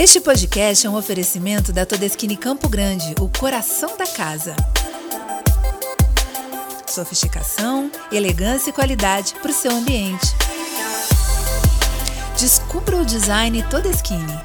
Este podcast é um oferecimento da Todeskine Campo Grande, o coração da casa. Sofisticação, elegância e qualidade para o seu ambiente. Descubra o design Todeskine.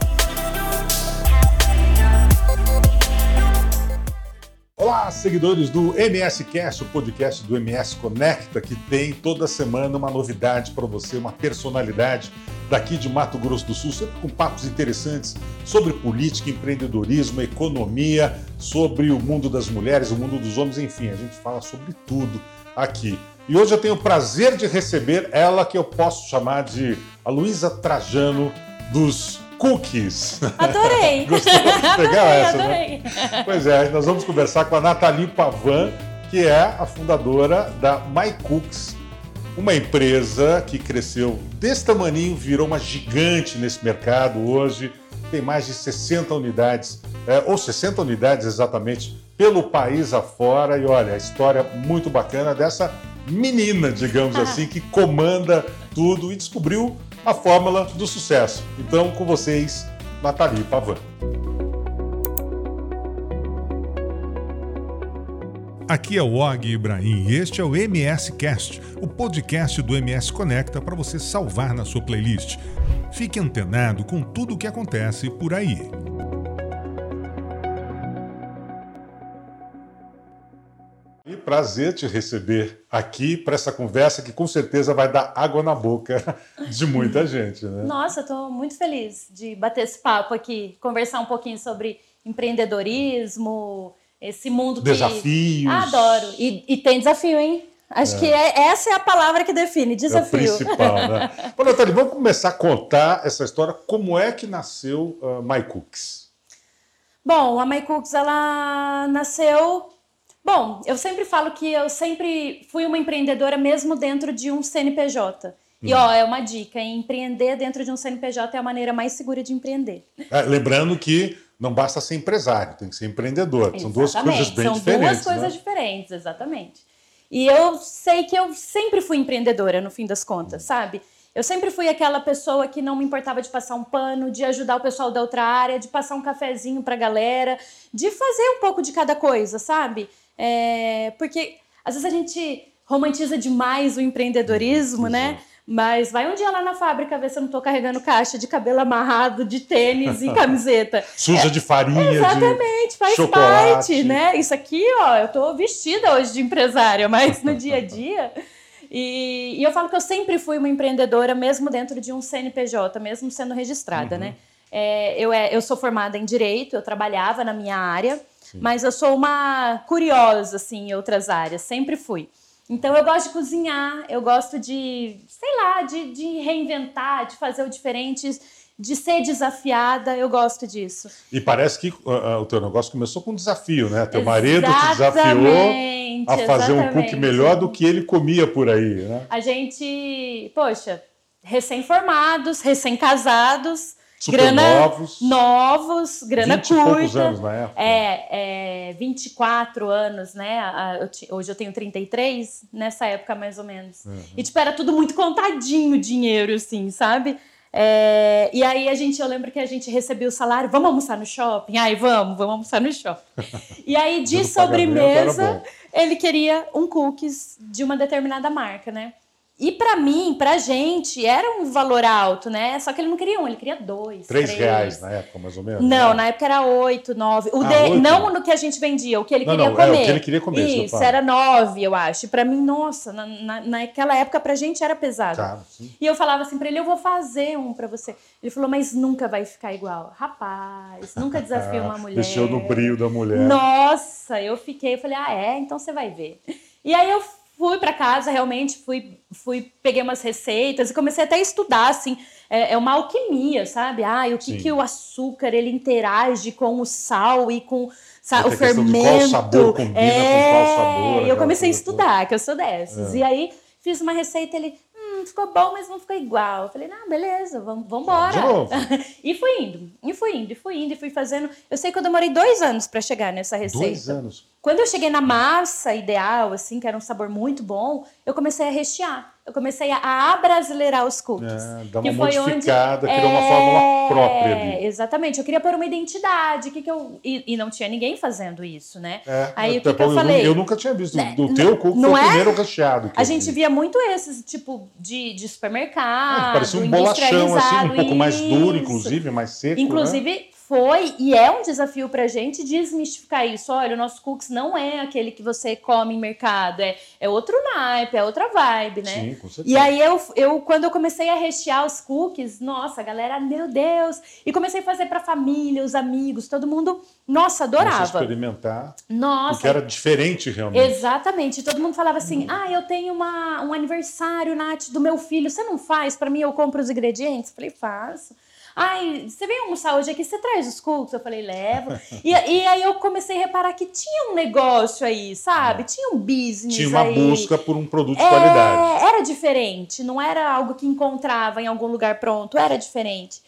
Olá, seguidores do MS Cast, o podcast do MS Conecta, que tem toda semana uma novidade para você, uma personalidade daqui de Mato Grosso do Sul, sempre com papos interessantes sobre política, empreendedorismo, economia, sobre o mundo das mulheres, o mundo dos homens, enfim, a gente fala sobre tudo aqui. E hoje eu tenho o prazer de receber ela que eu posso chamar de a Luísa Trajano dos cookies. Adorei! Gostou? Legal essa, né? Adorei. né? Pois é, nós vamos conversar com a Nathalie Pavan, que é a fundadora da My Cooks, uma empresa que cresceu desse tamaninho, virou uma gigante nesse mercado hoje, tem mais de 60 unidades, é, ou 60 unidades exatamente, pelo país afora. E olha, a história muito bacana dessa menina, digamos assim, que comanda tudo e descobriu a fórmula do sucesso. Então, com vocês, Nathalie Pavan. Aqui é o Og Ibrahim e este é o MS Cast, o podcast do MS Conecta para você salvar na sua playlist. Fique antenado com tudo o que acontece por aí. E prazer te receber aqui para essa conversa que com certeza vai dar água na boca de muita gente, né? Nossa, estou muito feliz de bater esse papo aqui, conversar um pouquinho sobre empreendedorismo, esse mundo que... Desafios. Adoro. E, e tem desafio, hein? Acho é. que é, essa é a palavra que define, desafio. É o principal, né? Bom, Nathalie, vamos começar a contar essa história. Como é que nasceu uh, My Cooks? Bom, a My Cooks, ela nasceu... Bom, eu sempre falo que eu sempre fui uma empreendedora mesmo dentro de um CNPJ. E, ó, é uma dica, empreender dentro de um CNPJ é a maneira mais segura de empreender. É, lembrando que não basta ser empresário, tem que ser empreendedor. Exatamente. São duas coisas bem São diferentes. São duas coisas né? diferentes, exatamente. E eu sei que eu sempre fui empreendedora, no fim das contas, sabe? Eu sempre fui aquela pessoa que não me importava de passar um pano, de ajudar o pessoal da outra área, de passar um cafezinho pra galera, de fazer um pouco de cada coisa, sabe? É, porque às vezes a gente romantiza demais o empreendedorismo, né? Mas vai um dia lá na fábrica ver se eu não tô carregando caixa de cabelo amarrado, de tênis e camiseta. Suja É, de farinha, Exatamente, faz chocolate. parte, né? Isso aqui, ó, eu tô vestida hoje de empresária, mas no dia a dia. E, e eu falo que eu sempre fui uma empreendedora, mesmo dentro de um CNPJ, mesmo sendo registrada, né? É, eu, é, eu sou formada em Direito, eu trabalhava na minha área, mas eu sou uma curiosa, assim, em outras áreas, sempre fui. Então eu gosto de cozinhar, eu gosto de, sei lá, de, de reinventar, de fazer o diferente, de ser desafiada, eu gosto disso. E parece que uh, o teu negócio começou com um desafio, né? Teu marido te desafiou Exatamente, a fazer um exatamente. cookie melhor do que ele comia por aí, né? A gente, poxa, recém-formados, recém-casados, Super grana novos. novos, grana 20 e poucos curta. anos na época. É, é 24 anos, né? Eu hoje eu tenho 33, nessa época mais ou menos. Uhum. E tipo, era tudo muito contadinho o dinheiro, assim, sabe? É, e aí a gente, eu lembro que a gente recebia o salário, vamos almoçar no shopping? Ai, vamos, vamos almoçar no shopping. E aí, de sobremesa, ele queria um cookies de uma determinada marca, né? E pra mim, pra gente, era um valor alto, né? Só que ele não queria um, ele queria dois. Três três. reais na época, mais ou menos. Não, né? na época era oito, nove. O Ah, de- oito? não no que a gente vendia, o que ele Não, queria não, é, o comer. que ele queria comer, isso era nove, eu acho. E pra mim, nossa, na, na- naquela época pra gente era pesado. Claro, sim. E eu falava assim pra ele, eu vou fazer um pra você. Ele falou, mas nunca vai ficar igual. Rapaz, nunca desafia uma mulher. Mexeu no brilho da mulher. Nossa, eu fiquei, eu falei, ah, é? Então você vai ver. E aí eu fui para casa, realmente fui, fui, peguei umas receitas e comecei até a estudar, assim, é, é uma alquimia, sabe? Ah, o que, Sim. que o açúcar, ele interage com o sal e com sa- o fermento. qual sabor combina com qual sabor, E eu comecei a toda. estudar, que eu sou dessas. É. E aí fiz uma receita, ele, hum, ficou bom, mas não ficou igual. Eu falei, não, beleza, vamos embora. De novo. e fui indo, e fui indo, e fui indo, e fui fazendo. Eu sei que eu demorei dois anos para chegar nessa receita. Dois anos. Quando eu cheguei na massa ideal, assim, que era um sabor muito bom, eu comecei a rechear. Eu comecei a abrasileirar os cookies. É, dar uma modificada, onde, criar é, uma fórmula própria ali. Exatamente. Eu queria pôr uma identidade. Que que eu, e, e não tinha ninguém fazendo isso, né? É, Aí o que, que eu, falei? Eu nunca tinha visto. Né, do teu cookie não foi o é? primeiro recheado. a gente via muito esses, tipo, de, de supermercado. É, parecia um bolachão, assim, um pouco mais duro, inclusive, mais seco. Né? Inclusive, né? Foi e é um desafio para a gente desmistificar isso. Olha, o nosso cookies não é aquele que você come em mercado, é, é outro naipe, é outra vibe, né? Sim, com certeza. E aí eu, eu, quando eu comecei a rechear os cookies, nossa, a galera, meu Deus! E comecei a fazer para família, os amigos, todo mundo, nossa, adorava. Comecei experimentar. Nossa. Porque era diferente realmente. Exatamente. Todo mundo falava assim: ah, eu tenho uma, um aniversário, Nath, do meu filho, você não faz? Para mim, eu compro os ingredientes? Falei, faço. Ai, você vem almoçar hoje aqui, você traz os cookies? Eu falei, levo. e, e aí eu comecei a reparar que tinha um negócio aí, sabe? É. Tinha um business. Tinha uma aí. busca por um produto de é, qualidade. Era diferente, não era algo que encontrava em algum lugar pronto, era diferente.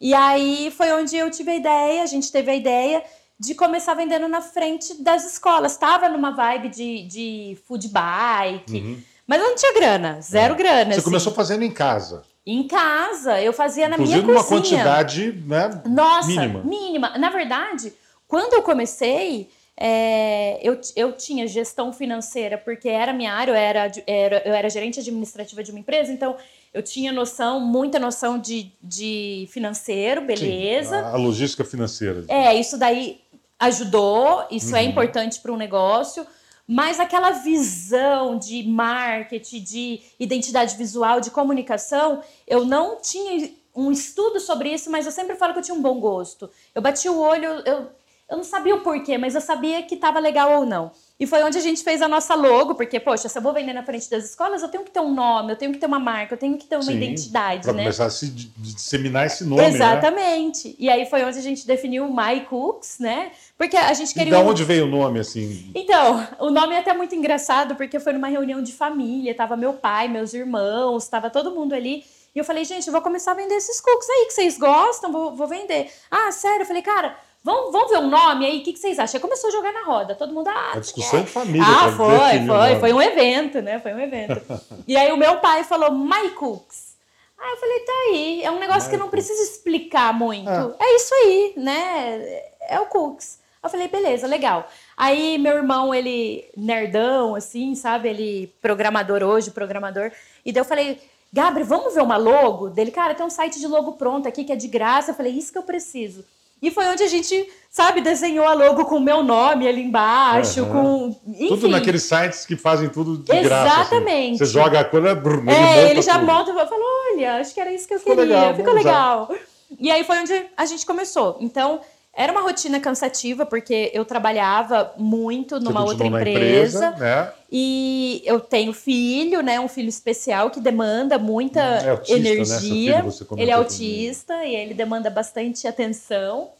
E aí foi onde eu tive a ideia, a gente teve a ideia de começar vendendo na frente das escolas. Tava numa vibe de, de food bike, uhum. mas não tinha grana, zero é. grana. Você assim. começou fazendo em casa. Em casa, eu fazia na Inclusive minha cozinha. uma quantidade né, Nossa, mínima. mínima. Na verdade, quando eu comecei, é, eu, eu tinha gestão financeira, porque era minha área, eu era, era, eu era gerente administrativa de uma empresa, então eu tinha noção, muita noção de, de financeiro, beleza. Sim, a, a logística financeira. É, isso daí ajudou, isso é uhum. é importante para um negócio. Mas aquela visão de marketing, de identidade visual, de comunicação, eu não tinha um estudo sobre isso, mas eu sempre falo que eu tinha um bom gosto. Eu bati o olho, eu, eu não sabia o porquê, mas eu sabia que estava legal ou não. E foi onde a gente fez a nossa logo, porque, poxa, se eu vou vender na frente das escolas, eu tenho que ter um nome, eu tenho que ter uma marca, eu tenho que ter uma Sim, identidade, pra né? começar a se disseminar esse nome, né? Exatamente. Né? E aí foi onde a gente definiu o My Cooks, né? Porque a gente queria... E de onde veio o nome, assim? Então, o nome é até muito engraçado, porque foi numa reunião de família, tava meu pai, meus irmãos, tava todo mundo ali... E eu falei, gente, eu vou começar a vender esses cookies aí que vocês gostam, vou, vou vender. Ah, sério? Eu falei, cara, Vamos, vamos ver um nome aí? O que, que vocês acham? Aí começou a jogar na roda. Todo mundo. Ah, a discussão é. de família. Ah, foi, foi. Foi um evento, né? Foi um evento. e aí o meu pai falou, My Cooks. Aí eu falei, tá aí. É um negócio My que não precisa explicar muito. É. é isso aí, né? É o Cooks. Eu falei, beleza, legal. Aí meu irmão, ele nerdão, assim, sabe? Ele programador hoje, programador. E daí eu falei, Gabriel, vamos ver uma logo dele? Cara, tem um site de logo pronto aqui que é de graça. Eu falei, isso que eu preciso. E foi onde a gente, sabe, desenhou a logo com o meu nome ali embaixo, uhum. com. Enfim. Tudo naqueles sites que fazem tudo de Exatamente. graça. Exatamente. Assim. Você joga a cor, brrr, é, ele, já tudo. monta e fala: olha, acho que era isso que eu Ficou queria. Legal, Ficou legal. Usar. E aí foi onde a gente começou. Então, era uma rotina cansativa, porque eu trabalhava muito numa outra empresa. empresa né? E eu tenho filho, né? Um filho especial que demanda muita é autista, né? energia. Né? Ele é autista comigo. e ele demanda bastante atenção.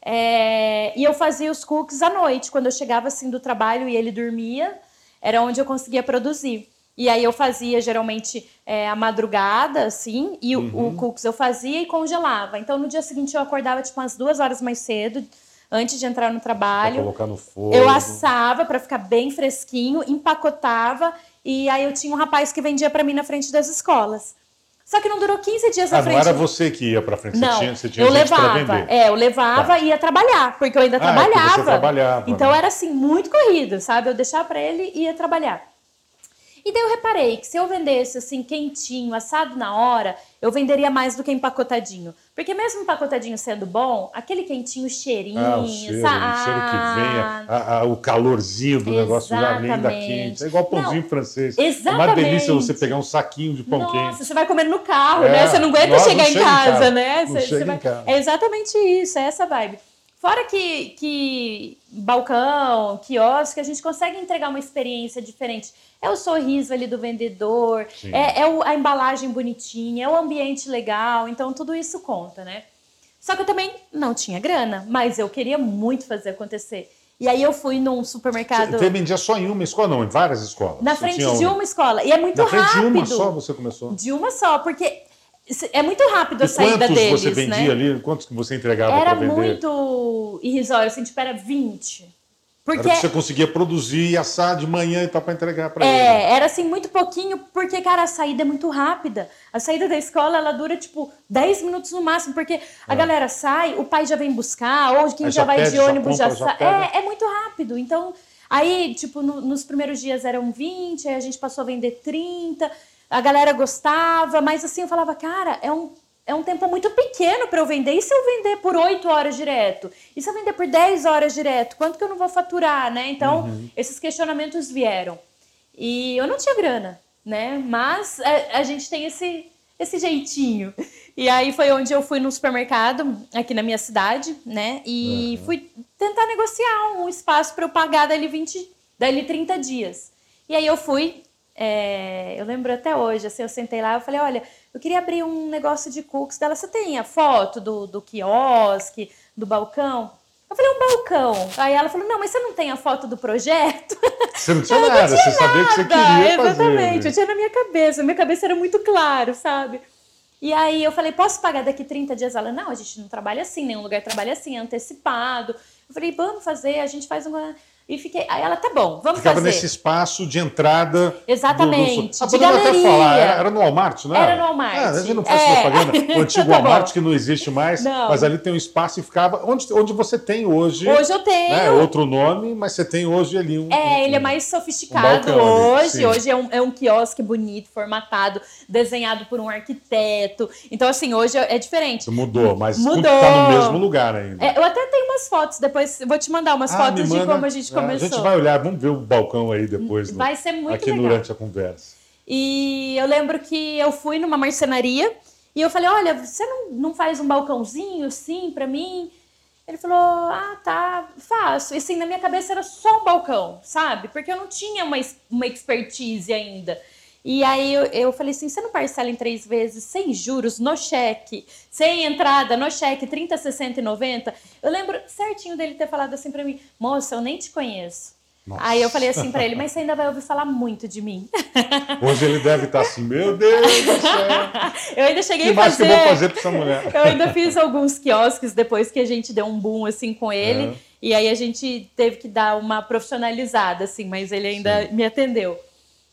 É... E eu fazia os cookies à noite, quando eu chegava assim do trabalho e ele dormia, era onde eu conseguia produzir. E aí eu fazia geralmente é, a madrugada, assim, e uhum. o, cookies eu fazia e congelava. Então no dia seguinte eu acordava tipo umas duas horas mais cedo, antes de entrar no trabalho. Pra colocar no fogo. Eu assava para ficar bem fresquinho, empacotava e aí eu tinha um rapaz que vendia para mim na frente das escolas. Só que não durou 15 dias ah, à frente. Não era você que ia para frente, não, você tinha, você tinha eu levava. É, eu levava tá. e ia trabalhar, porque eu ainda ah, trabalhava. É você trabalhava. Então né? era assim, muito corrido, sabe? Eu deixava para ele e ia trabalhar. E daí eu reparei que se eu vendesse assim quentinho, assado na hora, eu venderia mais do que empacotadinho. Porque mesmo empacotadinho sendo bom, aquele quentinho, cheirinho, ah, o cheiro, sabe? o cheiro que vem, a, a, o calorzinho do negócio já vem da quente. É igual pãozinho não, francês. Exatamente. É uma delícia você pegar um saquinho de pão Nossa, quente. você vai comendo no carro, é, né? Você não aguenta chegar em casa, casa, né? Não você, chega você vai... em casa. É exatamente isso, é essa vibe. Fora que, que balcão, quiosque, a gente consegue entregar uma experiência diferente. É o sorriso ali do vendedor, é, é o, a embalagem bonitinha, é o ambiente legal, então tudo isso conta, né? Só que eu também não tinha grana, mas eu queria muito fazer acontecer. E aí eu fui num supermercado. Você vendia só em uma escola, não? Em várias escolas? Na frente de uma escola. E é muito Na rápido. de uma só você começou? De uma só, porque é muito rápido a saída quantos deles, você vendia né? ali? Quantos que você entregava Era para vender? muito irrisório, assim, tipo, era 20. Porque Era que você conseguia produzir e assar de manhã e tal para entregar para ele. É, era assim, muito pouquinho, porque, cara, a saída é muito rápida. A saída da escola, ela dura, tipo, 10 minutos no máximo, porque a galera sai, o pai já vem buscar, ou quem já, já vai pede, de ônibus já compra, já sai. É, é muito rápido. Então, aí, tipo, no- nos primeiros dias eram 20, aí a gente passou a vender 30, a galera gostava, mas assim, eu falava, cara, é um. É um tempo muito pequeno para eu vender. E se eu vender por 8 horas direto? E se eu vender por 10 horas direto? Quanto que eu não vou faturar, né? Então, Uhum. esses questionamentos vieram. E eu não tinha grana, né? Mas a, a gente tem esse, esse jeitinho. E aí foi onde eu fui no supermercado, aqui na minha cidade, né? E fui tentar negociar um espaço para eu pagar dali 20, dali 30 dias. E aí eu fui, é, eu lembro até hoje, assim, eu sentei lá, eu falei, olha, eu queria abrir um negócio de cookies dela. Você tem a foto do, do quiosque, do balcão? Eu falei, um balcão. Aí ela falou, não, mas você não tem a foto do projeto? Você não tinha Eu não nada, tinha você sabia que você nada, queria fazer. Exatamente, né? eu tinha na minha cabeça, minha cabeça era muito claro, sabe? E aí eu falei, posso pagar daqui 30 dias? Ela, não, a gente não trabalha assim, nenhum lugar trabalha assim, é antecipado. Eu falei, vamos fazer, a gente faz uma... E fiquei, aí ela, tá bom, vamos Ficava fazer. nesse espaço de entrada. Exatamente, Do, do... Ah, de podemos até galeria. falar, era, era no Walmart, não era? Era no Walmart. Ah, a gente não faz É. propaganda. O antigo Tá bom. Walmart, que não existe mais, Não. mas ali tem um espaço e ficava. Onde, onde você tem hoje. Hoje eu tenho. né, outro nome, mas você tem hoje ali um. É, um- ele é mais sofisticado um hoje. sim. Hoje é um, é um quiosque bonito, formatado, desenhado por um arquiteto. Então, assim, hoje é diferente. Mudou, mas Mudou. tá no mesmo lugar ainda. É, eu até tenho umas fotos, depois vou te mandar umas Ah, fotos me de manda. como a gente É, começou. A gente vai olhar, vamos ver o balcão aí depois. no- Vai ser muito aqui legal. durante a conversa. E eu lembro que eu fui numa marcenaria e eu falei: Olha, você não, não faz um balcãozinho assim pra mim? Ele falou: Ah, tá, faço. E assim, na minha cabeça era só um balcão, sabe? Porque eu não tinha uma, uma expertise ainda. E aí eu, eu falei assim: você não parcela em três vezes, sem juros, no cheque, sem entrada, no cheque, 30, 60 e 90? Eu lembro certinho dele ter falado assim pra mim: Moça, eu nem te conheço. Nossa. Aí eu falei assim pra ele: Mas você ainda vai ouvir falar muito de mim. Hoje ele deve estar assim, meu Deus do céu. Eu ainda cheguei que a mais que fazer. eu vou fazer pra essa mulher? Eu ainda fiz alguns quiosques depois que a gente deu um boom assim com ele. É. E aí a gente teve que dar uma profissionalizada, assim, mas ele ainda me atendeu.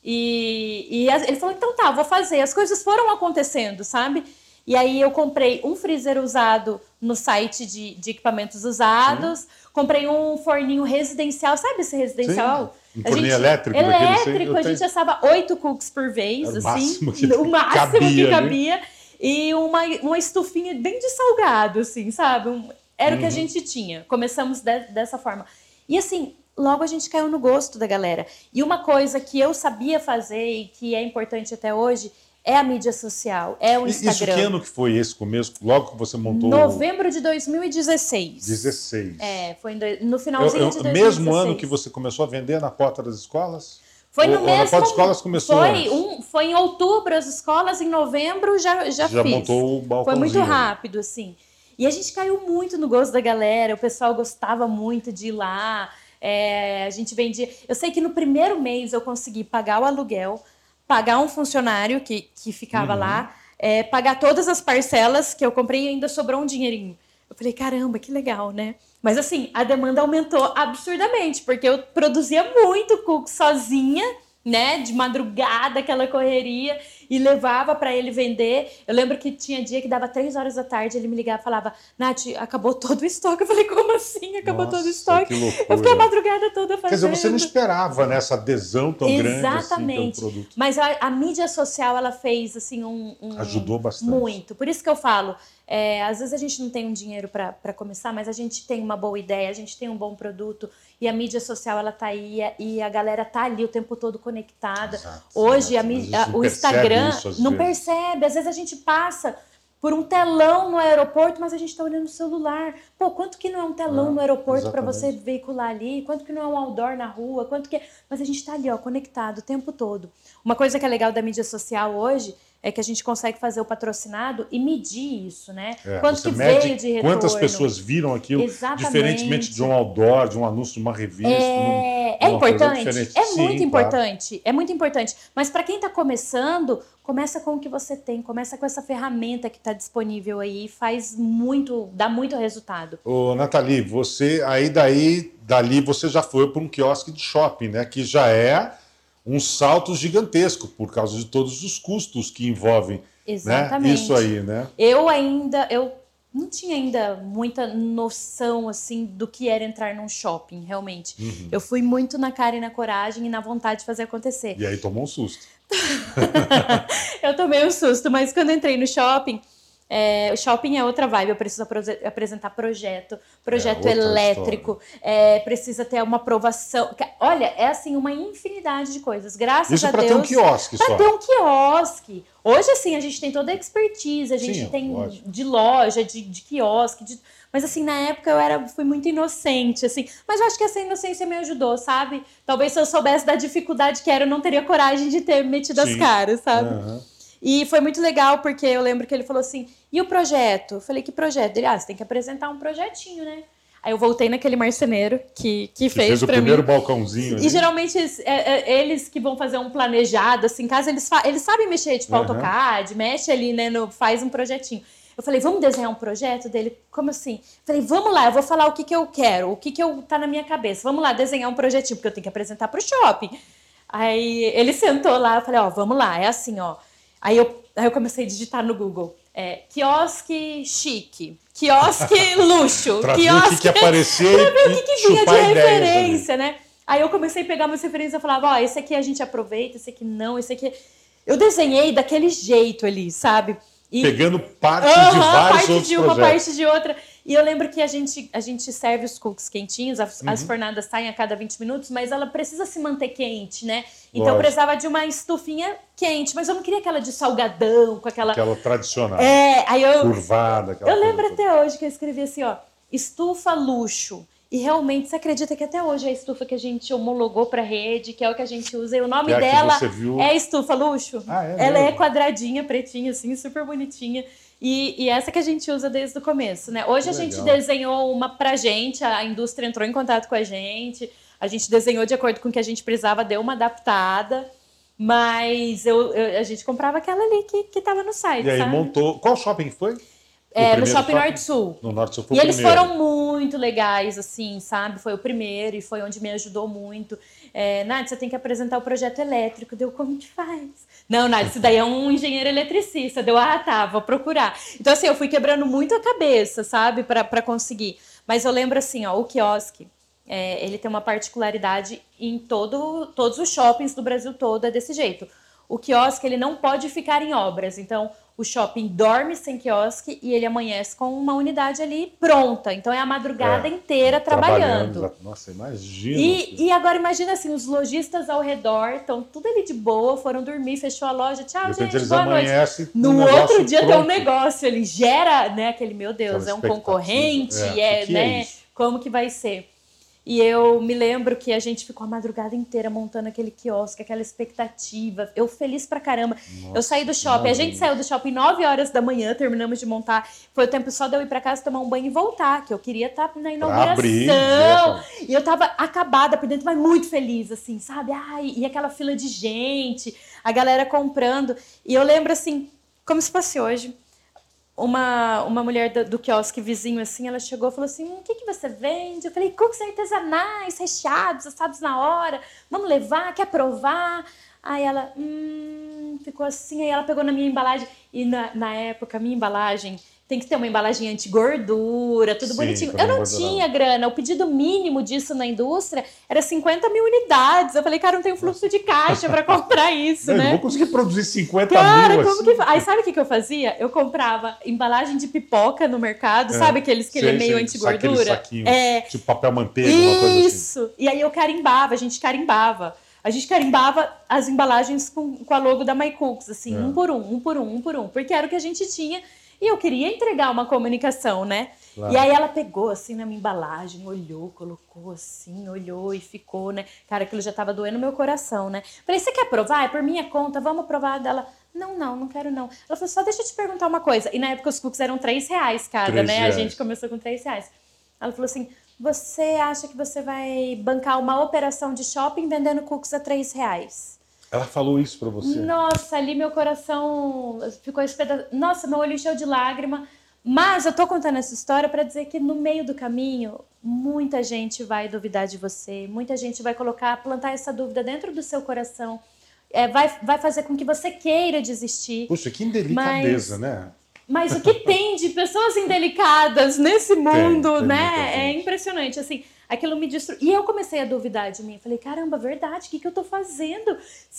E, e ele falou: então tá, vou fazer. As coisas foram acontecendo, sabe? E aí eu comprei um freezer usado no site de, de equipamentos usados, comprei um forninho residencial, sabe esse residencial? Sim, um A forninho elétrico daquele, sim, Elétrico, a gente tenho. assava oito cookies por vez, Era o assim. máximo que o máximo cabia, que né? cabia. E uma, uma estufinha bem de salgado, assim, sabe? Era o Uhum. que a gente tinha. Começamos de- dessa forma. E assim, logo a gente caiu no gosto da galera. E uma coisa que eu sabia fazer e que é importante até hoje é a mídia social, é o E Isso Instagram. que ano que foi esse começo? Logo que você montou Novembro de 2016. 16. É, foi no Eu- finalzinho eu- de 2016. mesmo ano que você começou a vender na porta das escolas? Foi no Ou- ou mesmo. na porta das escolas começou foi, um, foi em outubro as escolas, em novembro já, já, Já fiz. montou o Foi balcãozinho. muito rápido, assim. E a gente caiu muito no gosto da galera, o pessoal gostava muito de ir lá. É, a gente vendia. Eu sei que no primeiro mês eu consegui pagar o aluguel, pagar um funcionário que, que ficava lá, é, pagar todas as parcelas que eu comprei e ainda sobrou um dinheirinho. Eu falei, caramba, que legal, né? Mas assim, a demanda aumentou absurdamente, porque eu produzia muito cookie sozinha, né? De madrugada, aquela correria, e levava para ele vender. Eu lembro que tinha dia que dava três horas da tarde, ele me ligava e falava, Nath, acabou todo o estoque. Eu falei, como assim? Acabou todo o Nossa, estoque. Eu fiquei a madrugada toda fazendo. Quer dizer, você não esperava né, essa adesão tão grande assim Exatamente. pelo produto. Mas a, a mídia social, ela fez, assim, um... um- Ajudou bastante. Muito. Por isso que eu falo, é, às vezes a gente não tem um dinheiro para começar, mas a gente tem uma boa ideia, a gente tem um bom produto e a mídia social, ela tá aí e a galera tá ali o tempo todo conectada. Exato, Hoje, a exato. mídia- o percebe Instagram isso, não vezes. percebe. Às vezes a gente passa por um telão no aeroporto, mas a gente está olhando o celular. Pô, quanto que não é um telão Ah, no aeroporto para você veicular ali? Quanto que não é um outdoor na rua? Quanto que... Mas a gente está ali, ó, conectado o tempo todo. Uma coisa que é legal da mídia social hoje é que a gente consegue fazer o patrocinado e medir isso, né? É, Quanto que veio de retorno. Quantas pessoas viram aquilo, Exatamente. diferentemente de um outdoor, de um anúncio de uma revista. É, é num- uma coisa importante, é Sim, muito claro. importante, é muito importante. Mas para quem está começando, começa com o que você tem, começa com essa ferramenta que está disponível aí, faz muito, dá muito resultado. Ô, Nathalie, você aí daí, dali você já foi para um quiosque de shopping, né? Que já é um salto gigantesco por causa de todos os custos que envolvem né? Exatamente. isso aí, né? Eu ainda, eu não tinha ainda muita noção assim do que era entrar num shopping, realmente. Uhum. Eu fui muito na cara e na coragem e na vontade de fazer acontecer. E aí tomou um susto. eu tomei um susto, mas quando entrei no shopping, é, o shopping é outra vibe. Eu preciso apresentar projeto, projeto É elétrico, é, precisa ter uma aprovação. Olha, é assim uma infinidade de coisas. Graças Isso a para ter Deus. um quiosque Pra só. ter um quiosque. Hoje, assim, a gente tem toda a expertise, a gente Sim, tem lógico. de loja, de, de quiosque, de- mas assim, na época eu era, fui muito inocente, assim. Mas eu acho que essa inocência me ajudou, sabe? Talvez se eu soubesse da dificuldade que era, eu não teria coragem de ter metido as Sim. caras, sabe? Aham. E foi muito legal, porque eu lembro que ele falou assim: e o projeto? Eu falei: que projeto? Ele, ah, você tem que apresentar um projetinho, né? Aí eu voltei naquele marceneiro que, que, Que fez, fez o primeiro mim. balcãozinho. E ali. geralmente eles, é, é, eles que vão fazer um planejado, assim, em casa, eles, eles sabem mexer, tipo, Aham. AutoCAD, mexe ali, né, no, faz um projetinho. Eu falei, vamos desenhar um projeto dele? Como assim? Falei, vamos lá, eu vou falar o que, que eu quero, o que, que eu, tá na minha cabeça. Vamos lá desenhar um projetinho, porque eu tenho que apresentar pro shopping. Aí ele sentou lá, eu falei, ó, vamos lá, é assim, ó. Aí eu, aí eu comecei a digitar no Google. É, quiosque chique, quiosque luxo, Pra quiosque que, aparecer pra ver o que, que vinha de ali. referência, né? Aí eu comecei a pegar umas referências e falava, ó, esse aqui a gente aproveita, esse aqui não, esse aqui. Eu desenhei daquele jeito ali, sabe? E, Pegando partes de Aham, vários parte outros de uma, projetos. parte de outra. E eu lembro que a gente, a gente serve os cookies quentinhos, as, Uhum. as fornadas saem a cada 20 minutos, mas ela precisa se manter quente, né? Então eu Lógico. precisava de uma estufinha quente, mas eu não queria aquela de salgadão, com aquela. Aquela tradicional. É, aí eu, Curvada. aquela eu lembro até hoje que eu escrevi assim, ó, estufa luxo. E realmente, você acredita que até hoje é a estufa que a gente homologou para rede, que é o que a gente usa, e o nome é dela é estufa luxo. Ah, é Ela é quadradinha, pretinha, assim, super bonitinha. E, e essa que a gente usa desde o começo, né? Hoje Que a gente desenhou uma pra gente, a indústria entrou em contato com a gente, a gente desenhou de acordo com o que a gente precisava, deu uma adaptada, mas eu, eu- a gente comprava aquela ali que, que tava no site, E aí sabe? montou. Qual shopping foi? É, no Shopping Norte Sul. No Norte Sul foi E o eles primeiro. foram muito legais, assim, sabe? Foi o primeiro e foi onde me ajudou muito. É, Nath, você tem que apresentar o projeto elétrico. Deu, como que faz? Não, Nath, isso daí é um engenheiro eletricista. Deu, ah, tá, vou procurar. Então, assim, eu fui quebrando muito a cabeça, sabe? Pra conseguir. Mas eu lembro, assim, ó, o quiosque, é, ele tem uma particularidade em todo, todos os shoppings do Brasil todo, é desse jeito. O quiosque, ele não pode ficar em obras. Então, o shopping dorme sem quiosque e ele amanhece com uma unidade ali pronta. Então, é a madrugada É, inteira trabalhando. Nossa, imagina. E, e agora imagina assim, os lojistas ao redor estão tudo ali de boa, foram dormir, fechou a loja, tchau, gente, boa noite. um No negócio outro dia tem um pronto. negócio, ele gera, né, aquele, meu Deus, Aquela é um concorrente, É, é, é né, isso? como que vai ser? E eu me lembro que a gente ficou a madrugada inteira montando aquele quiosque, aquela expectativa. Eu feliz pra caramba. eu saí do shopping, a gente saiu do shopping 9 horas da manhã, terminamos de montar. Foi o tempo só de eu ir pra casa tomar um banho e voltar, que eu queria estar na inauguração. abrir? E eu tava acabada por dentro, mas muito feliz, assim, sabe? Ai, e aquela fila de gente, a galera comprando. E eu lembro, assim, como se fosse hoje, uma, uma mulher do, do quiosque vizinho, assim, ela chegou e falou assim, "Hum, o que, que você vende? Eu falei, cookies artesanais, recheados, assados na hora, vamos levar, quer provar? Aí ela, hum, ficou assim, aí ela pegou na minha embalagem, e na, na época, a minha embalagem tem que ter uma embalagem anti-gordura, tudo Sim, bonitinho. Eu não tinha grana, o pedido mínimo disso na indústria era 50 mil unidades. Eu falei, cara, não tenho fluxo de caixa para comprar isso, Eu não né? vou conseguir produzir 50 Cara, mil como assim. que. Aí sabe o que, que eu fazia? Eu comprava embalagem de pipoca no mercado, É. sabe aqueles que ele é Sei, meio sei, anti-gordura? É. Tipo papel manteiga, uma coisa assim. Isso! E aí eu carimbava, a gente carimbava. A gente carimbava as embalagens com, com a logo da MyCooks, assim, É. um por um, um por um, um por um, porque era o que a gente tinha. E eu queria entregar uma comunicação, né? Claro. E aí ela pegou assim na minha embalagem, olhou, colocou assim, olhou e ficou, né? Cara, aquilo já tava doendo meu coração, né? Falei, você quer provar? É por minha conta, vamos provar dela. Não, não, não quero não. Ela falou, só deixa eu te perguntar uma coisa. E na época os cookies eram três reais cada, Três né? reais. A gente começou com três reais. Ela falou assim, você acha que você vai bancar uma operação de shopping vendendo cookies a três reais? Ela falou isso pra você? Nossa, ali meu coração ficou espeda... Nossa, meu olho encheu de lágrima. Mas eu tô contando essa história para dizer que no meio do caminho, muita gente vai duvidar de você, muita gente vai colocar, plantar essa dúvida dentro do seu coração. É, vai, vai fazer com que você queira desistir. Puxa, que indelicadeza, Mas- né? Mas o que tem de pessoas indelicadas nesse mundo, tem né? muita É impressionante. Assim, aquilo me destruiu. E eu comecei a duvidar de mim. Falei, caramba, verdade, o que, que eu tô fazendo?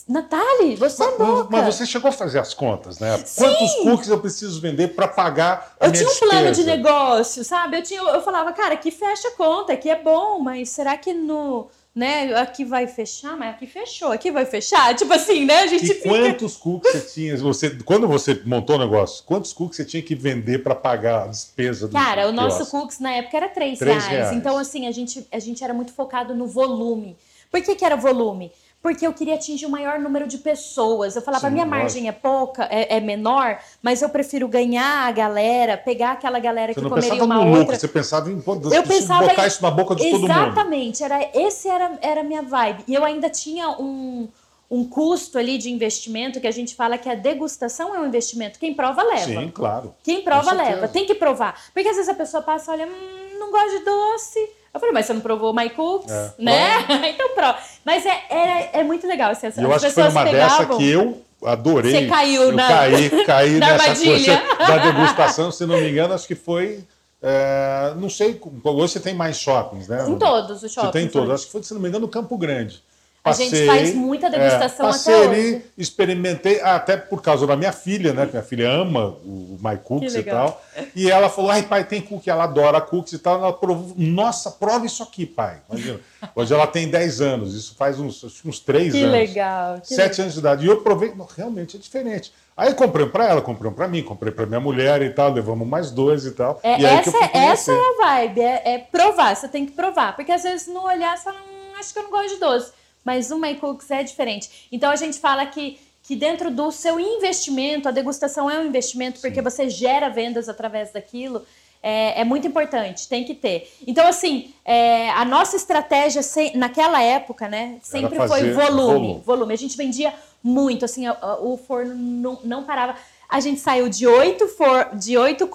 Natália, você é Mas, louca. mas você chegou a fazer as contas, né? Quantos cookies eu preciso vender para pagar a Eu minha tinha um plano de despesa? negócio, sabe? Eu, tinha, eu falava, cara, aqui fecha a conta, aqui é bom, mas será que no. Né, aqui vai fechar? Mas aqui fechou, aqui vai fechar? Tipo assim, né? A gente E fica. quantos cookies você tinha? Você, quando você montou o negócio, quantos cookies você tinha que vender para pagar a despesa do Cara, o nosso cookies na época era 3 Três reais. reais. Então, assim, a gente, a gente era muito focado no volume. Por que, que era volume? Porque eu queria atingir o maior número de pessoas. Eu falava, Sim, minha lógico. margem é pouca, é, é menor, mas eu prefiro ganhar a galera, pegar aquela galera Você que comeria pensava uma no lucro, outra. você pensava em pô, Eu pensava botar em- isso na boca de todo mundo. Exatamente, era, esse era, era a minha vibe. E eu ainda tinha um, um custo ali de investimento que a gente fala que a degustação é um investimento. Quem prova, leva. Sim, claro. Quem prova, leva. Tem que provar. Porque às vezes a pessoa passa e olha, hum, não gosto de doce. Eu falei, mas você não provou My Cooks, É, né? então prova. Mas é, é, é muito legal. Assim, as eu acho que foi uma pegavam... dessa que eu adorei. Você caiu eu na- caí, caí na nessa armadilha. coisa da degustação, se não me engano, acho que foi. é, não sei, hoje você tem mais shoppings, né? Em todos os Você tem em shoppings todos. hoje. Acho que foi, se não me engano, no Campo Grande. A gente faz muita degustação é, até passei ali, hoje. experimentei, até por causa da minha filha, né? Minha filha ama o My Cookies Que e legal. tal. E ela falou: ai, pai, tem cookie, ela adora cookies e tal. Ela provou, nossa, prova isso aqui, pai. Imagina. Hoje ela tem 10 anos, isso faz uns, uns 3 Que anos. legal. que Sete anos de idade. E eu provei, não, realmente é diferente. Aí eu comprei para ela, comprei para mim, comprei para minha mulher e tal, levamos mais dois e tal. É, e aí que essa, eu fui essa é a vibe, é, é provar, você tem que provar. Porque às vezes no olhar você fala, hum, acho que eu não gosto de doce. Mas o My Cooks é diferente. Então a gente fala que, que dentro do seu investimento, a degustação é um investimento, porque você gera vendas através daquilo. É, é muito importante, tem que ter. Então, assim, é, a nossa estratégia naquela época, né, sempre foi volume, volume. volume. A gente vendia muito, assim, a- a- o forno não, não parava. A gente saiu de oito, for, de oito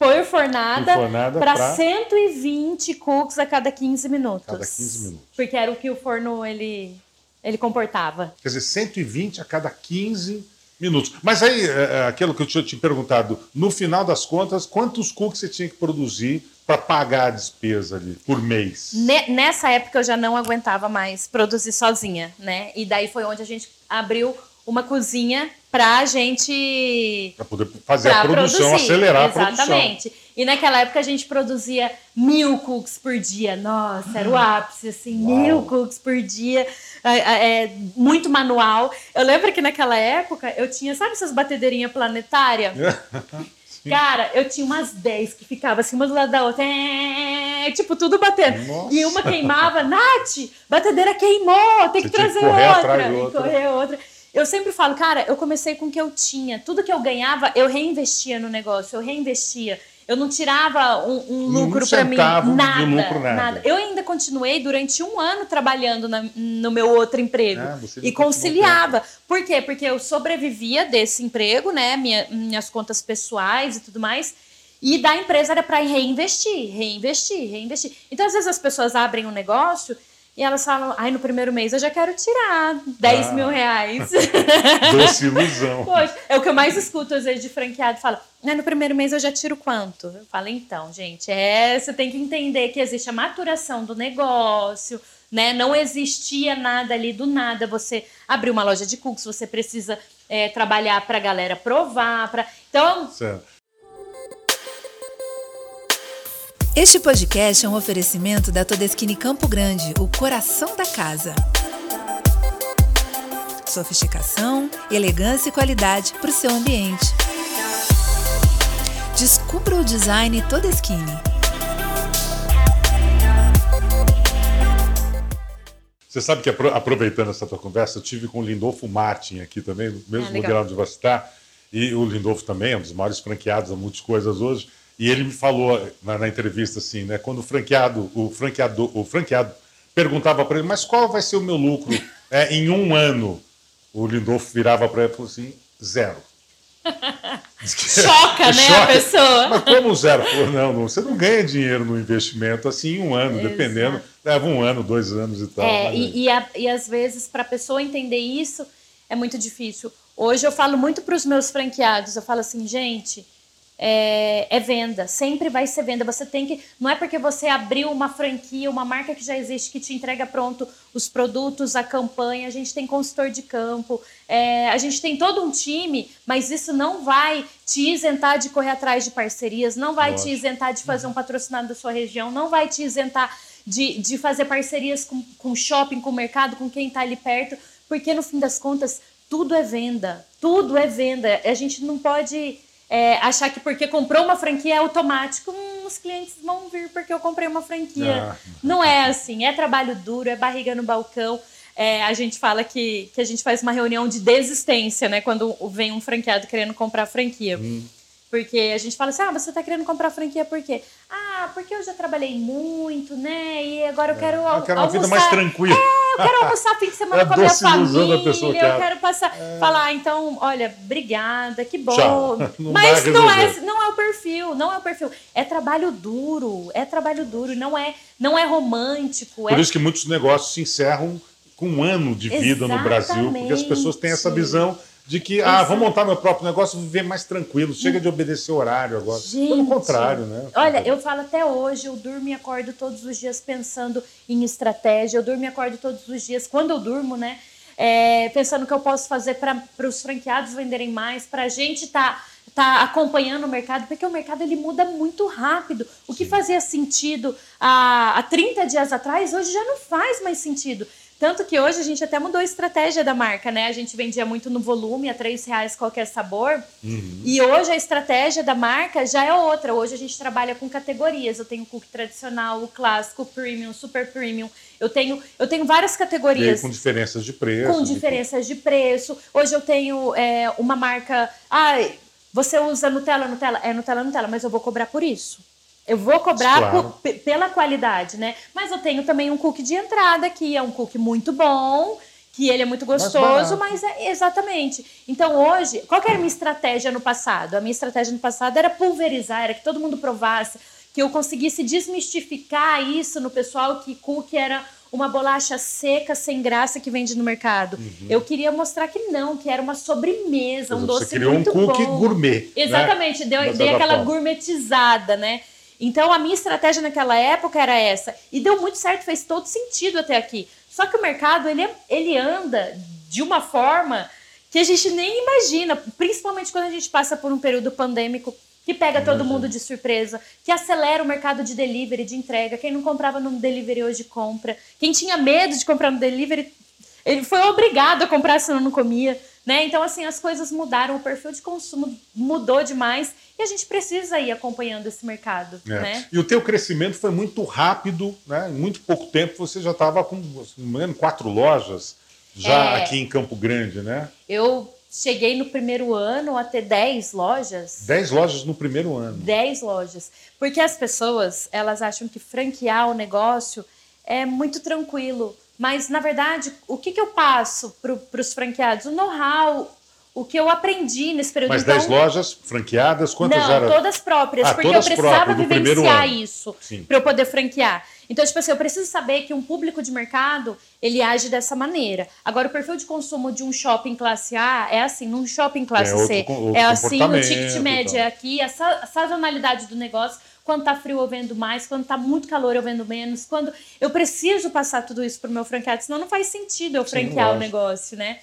cookies por fornada, para pra- 120 cookies a cada 15 minutos. Cada 15 minutos. Porque era o que o forno ele, ele comportava. Quer dizer, 120 a cada 15 minutos. Mas aí, é, é, aquilo que eu tinha te perguntado, no final das contas, quantos cookies você tinha que produzir para pagar a despesa ali por mês? Ne- nessa época eu já não aguentava mais produzir sozinha, né? E daí foi onde a gente abriu uma cozinha pra gente Para poder fazer a produção, produzir. acelerar a produção. Exatamente. E naquela época a gente produzia mil cookies por dia. Nossa, era o ápice, assim, Uau. mil cookies por dia. É, é, é, muito manual. Eu lembro que naquela época eu tinha, sabe essas batedeirinhas planetárias? Cara, eu tinha umas 10 que ficavam assim, uma do lado da outra. É, tipo, tudo batendo. Nossa. E uma queimava. Nath, batedeira queimou, tem que Você trazer outra. outra. correr outra. Eu sempre falo, cara, eu comecei com o que eu tinha. Tudo que eu ganhava, eu reinvestia no negócio, eu reinvestia. Eu não tirava um, um Um lucro para mim. Nada, lucro, nada. Eu ainda continuei durante um ano trabalhando na- no meu outro emprego. Ah, e conciliava. Por quê? Porque eu sobrevivia desse emprego, né? Minha- minhas contas pessoais e tudo mais. E da empresa era para reinvestir, reinvestir, reinvestir. Então, às vezes, as pessoas abrem um negócio e elas falam: ai, no primeiro mês eu já quero tirar 10 Ah. mil reais. Doce ilusão. Poxa, é o que eu mais escuto às vezes de franqueado. Fala, "Ah, no primeiro mês eu já tiro quanto? Eu falo, então, gente, é, você tem que entender que existe a maturação do negócio, né? Não existia nada ali do nada. Você abriu uma loja de cookies, você precisa é, trabalhar para a galera provar. Pra... Então, Certo. Este podcast é um oferecimento da Todeschini Campo Grande, o coração da casa. Sofisticação, elegância e qualidade para o seu ambiente. Descubra o design Todeschini. Você sabe que, aproveitando essa tua conversa, eu tive com o Lindolfo Martin aqui também, mesmo ah, lugar onde você está. E o Lindolfo também é um dos maiores franqueados a muitas coisas hoje. E ele me falou na, na entrevista assim, né? Quando o franqueado, o franqueado, o franqueado perguntava para ele, mas qual vai ser o meu lucro é, em um ano? O Lindolfo virava para ele e falou assim, zero. Choca, né, Choca. a pessoa. Mas como zero? Falou, não, não, você não ganha dinheiro no investimento assim em um ano, Exato. dependendo. Leva um ano, dois anos e tal. É, e, e, a, e às vezes, para a pessoa entender isso, é muito difícil. Hoje eu falo muito para os meus franqueados, eu falo assim, gente, é, é, venda, sempre vai ser venda. Você tem que. Não é porque você abriu uma franquia, uma marca que já existe, que te entrega pronto os produtos, a campanha. A gente tem consultor de campo, é, a gente tem todo um time, mas isso não vai te isentar de correr atrás de parcerias, não vai Lógico. te isentar de fazer um patrocinado da sua região, não vai te isentar de, de fazer parcerias com, com shopping, com o mercado, com quem está ali perto, porque no fim das contas, tudo é venda. Tudo é venda. A gente não pode é, achar que porque comprou uma franquia é automático, hum, os clientes vão vir porque eu comprei uma franquia. Ah. Não é assim, é trabalho duro, é barriga no balcão. É, a gente fala que, que a gente faz uma reunião de desistência, né? Quando vem um franqueado querendo comprar franquia. Hum. Porque a gente fala assim, ah, você está querendo comprar franquia por quê? Ah, porque eu já trabalhei muito, né? E agora eu é, quero é, Eu quero uma vida mais tranquila. É, eu quero almoçar fim de semana é com a minha família. Pessoa, eu quero passar... É. Falar, então, olha, obrigada, que bom. Não Mas não é, não é o perfil, não é o perfil. É trabalho duro, é trabalho duro, não é, não é romântico. Por isso que muitos negócios se encerram com um ano de vida Exatamente. no Brasil, porque as pessoas têm essa visão de que, ah, vou montar meu próprio negócio, viver mais tranquilo, chega de obedecer o horário agora. Gente, Pelo contrário, né? Olha, eu falo até hoje, eu durmo e acordo todos os dias pensando em estratégia, eu durmo e acordo todos os dias, quando eu durmo, né? É, pensando o que eu posso fazer para os franqueados venderem mais, para a gente estar tá, tá acompanhando o mercado, porque o mercado ele muda muito rápido. O que fazia sentido há, há 30 dias atrás, hoje já não faz mais sentido. Tanto que hoje a gente até mudou a estratégia da marca, né? A gente vendia muito no volume, a três reais qualquer sabor. Uhum. E hoje a estratégia da marca já é outra. Hoje a gente trabalha com categorias. Eu tenho o cookie tradicional, o clássico, o premium, super premium. Eu tenho, eu tenho várias categorias. com diferenças de preço. Com diferenças de preço. Hoje eu tenho é, uma marca. Ah, você usa Nutella, Nutella? É Nutella, Nutella, mas eu vou cobrar por isso. Eu vou cobrar claro. por, pela qualidade, né? Mas eu tenho também um cookie de entrada, que é um cookie muito bom, que ele é muito gostoso, mas é exatamente. Então hoje, qual era a minha estratégia no passado? A minha estratégia no passado era pulverizar, era que todo mundo provasse, que eu conseguisse desmistificar isso no pessoal que cookie era uma bolacha seca, sem graça que vende no mercado. Uhum. Eu queria mostrar que não, que era uma sobremesa, um doce muito bom. Você criou um cookie gourmet. Né? Exatamente, né? deu, dei aquela forma. gourmetizada, né? Então a minha estratégia naquela época era essa. E deu muito certo, fez todo sentido até aqui. Só que o mercado ele, ele anda de uma forma que a gente nem imagina, principalmente quando a gente passa por um período pandêmico que pega todo mundo de surpresa, que acelera o mercado de delivery, de entrega. Quem não comprava no delivery hoje compra. Quem tinha medo de comprar no delivery, ele foi obrigado a comprar senão não comia. Né? Então, assim, as coisas mudaram, o perfil de consumo mudou demais e a gente precisa ir acompanhando esse mercado. É. Né? E o teu crescimento foi muito rápido, né? em muito pouco tempo você já estava com, me engano, quatro lojas já é, aqui em Campo Grande, né? Eu cheguei no primeiro ano a ter 10 lojas. 10 lojas no primeiro ano. 10 lojas. Porque as pessoas, elas acham que franquear o negócio é muito tranquilo. Mas, na verdade, o que, que eu passo para os franqueados? O know-how, o que eu aprendi nesse período. Mas 10 então, lojas franqueadas, quantas não, eram? todas próprias, ah, porque todas eu precisava vivenciar isso para eu poder franquear. Então, tipo assim, eu preciso saber que um público de mercado, ele age dessa maneira. Agora, o perfil de consumo de um shopping classe A é assim, num shopping classe é C. Outro, outro é assim, o ticket médio é aqui, a sazonalidade do negócio quando tá frio eu vendo mais, quando tá muito calor eu vendo menos, quando eu preciso passar tudo isso pro meu franqueado, senão não faz sentido eu franquear Sim, o negócio, né?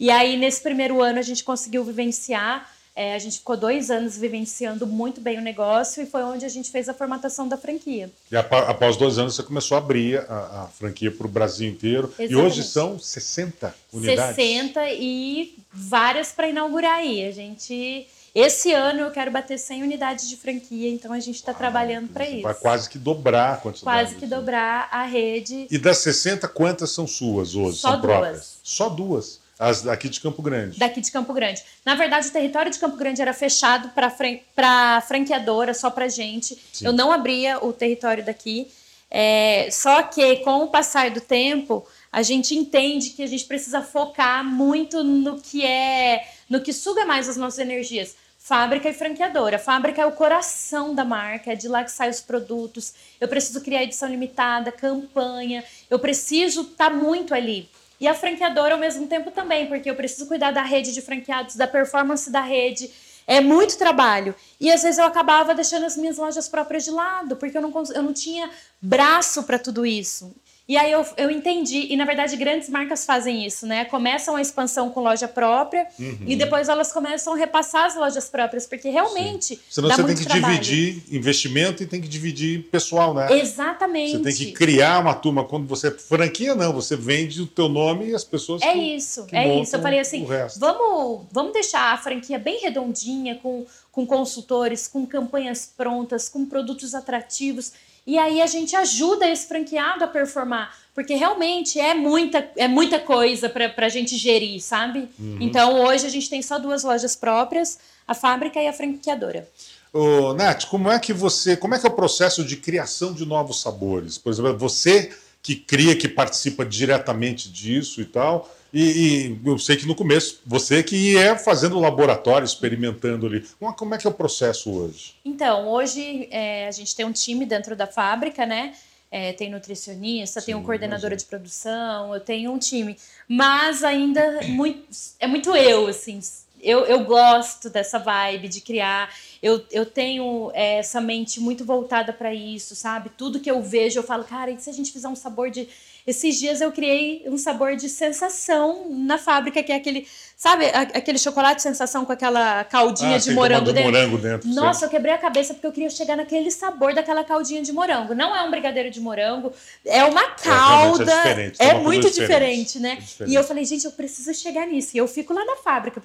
E aí, nesse primeiro ano, a gente conseguiu vivenciar, é, a gente ficou dois anos vivenciando muito bem o negócio e foi onde a gente fez a formatação da franquia. E após dois anos, você começou a abrir a, a franquia para o Brasil inteiro. Exatamente. E hoje são 60 unidades. 60 e várias para inaugurar aí. A gente Esse ano eu quero bater 100 unidades de franquia, então a gente está trabalhando para isso. Vai quase que dobrar a quantidade. Quase que dobrar a rede. E das 60, quantas são suas hoje? Só são duas. próprias? Só duas. As daqui de Campo Grande. Daqui de Campo Grande. Na verdade, o território de Campo Grande era fechado para fran franqueadora, só para gente. Sim. Eu não abria o território daqui. É, só que com o passar do tempo, a gente entende que a gente precisa focar muito no que é, no que suga mais as nossas energias. Fábrica e franqueadora. Fábrica é o coração da marca, é de lá que saem os produtos. Eu preciso criar edição limitada, campanha. Eu preciso estar tá muito ali. E a franqueadora ao mesmo tempo também, porque eu preciso cuidar da rede de franqueados, da performance da rede. É muito trabalho. E às vezes eu acabava deixando as minhas lojas próprias de lado, porque eu não, eu não tinha braço para tudo isso. E aí eu, eu entendi, e na verdade grandes marcas fazem isso, né? Começam a expansão com loja própria Uhum. e depois elas começam a repassar as lojas próprias, porque realmente. Senão dá você tem que trabalho. dividir investimento e tem que dividir pessoal, né? Exatamente. Você tem que criar uma turma. Quando você franquia, não, você vende o teu nome e as pessoas. É que- isso, que é isso. Eu falei assim, vamos, vamos deixar a franquia bem redondinha, com, com consultores, com campanhas prontas, com produtos atrativos. E aí a gente ajuda esse franqueado a performar. Porque realmente é muita, é muita coisa para a gente gerir, sabe? Uhum. Então hoje a gente tem só duas lojas próprias, a fábrica e a franqueadora. Ô, Nath, como é que você. Como é que é o processo de criação de novos sabores? Por exemplo, você que cria, que participa diretamente disso e tal. E, e eu sei que no começo você que ia fazendo laboratório, experimentando ali. Como, é que é o processo hoje? Então, hoje é, a gente tem um time dentro da fábrica, né? É, tem nutricionista, tem um Sim, coordenador imagino. de produção, eu tenho um time. Mas ainda muito, é muito eu, assim. Eu, eu gosto dessa vibe de criar. Eu, eu tenho é, essa mente muito voltada para isso, sabe? Tudo que eu vejo, eu falo, cara, e se a gente fizer um sabor de. Esses dias eu criei um sabor de sensação na fábrica, que é aquele. Sabe, aquele chocolate sensação com aquela caldinha Ah, de morango dentro? morango dentro. Nossa, sei. eu quebrei a cabeça porque eu queria chegar naquele sabor daquela caldinha de morango. Não é um brigadeiro de morango, é uma realmente é calda. diferente, É, coisa muito diferente. diferente, né? É diferente. E eu falei, gente, eu preciso chegar nisso. E eu fico lá na fábrica.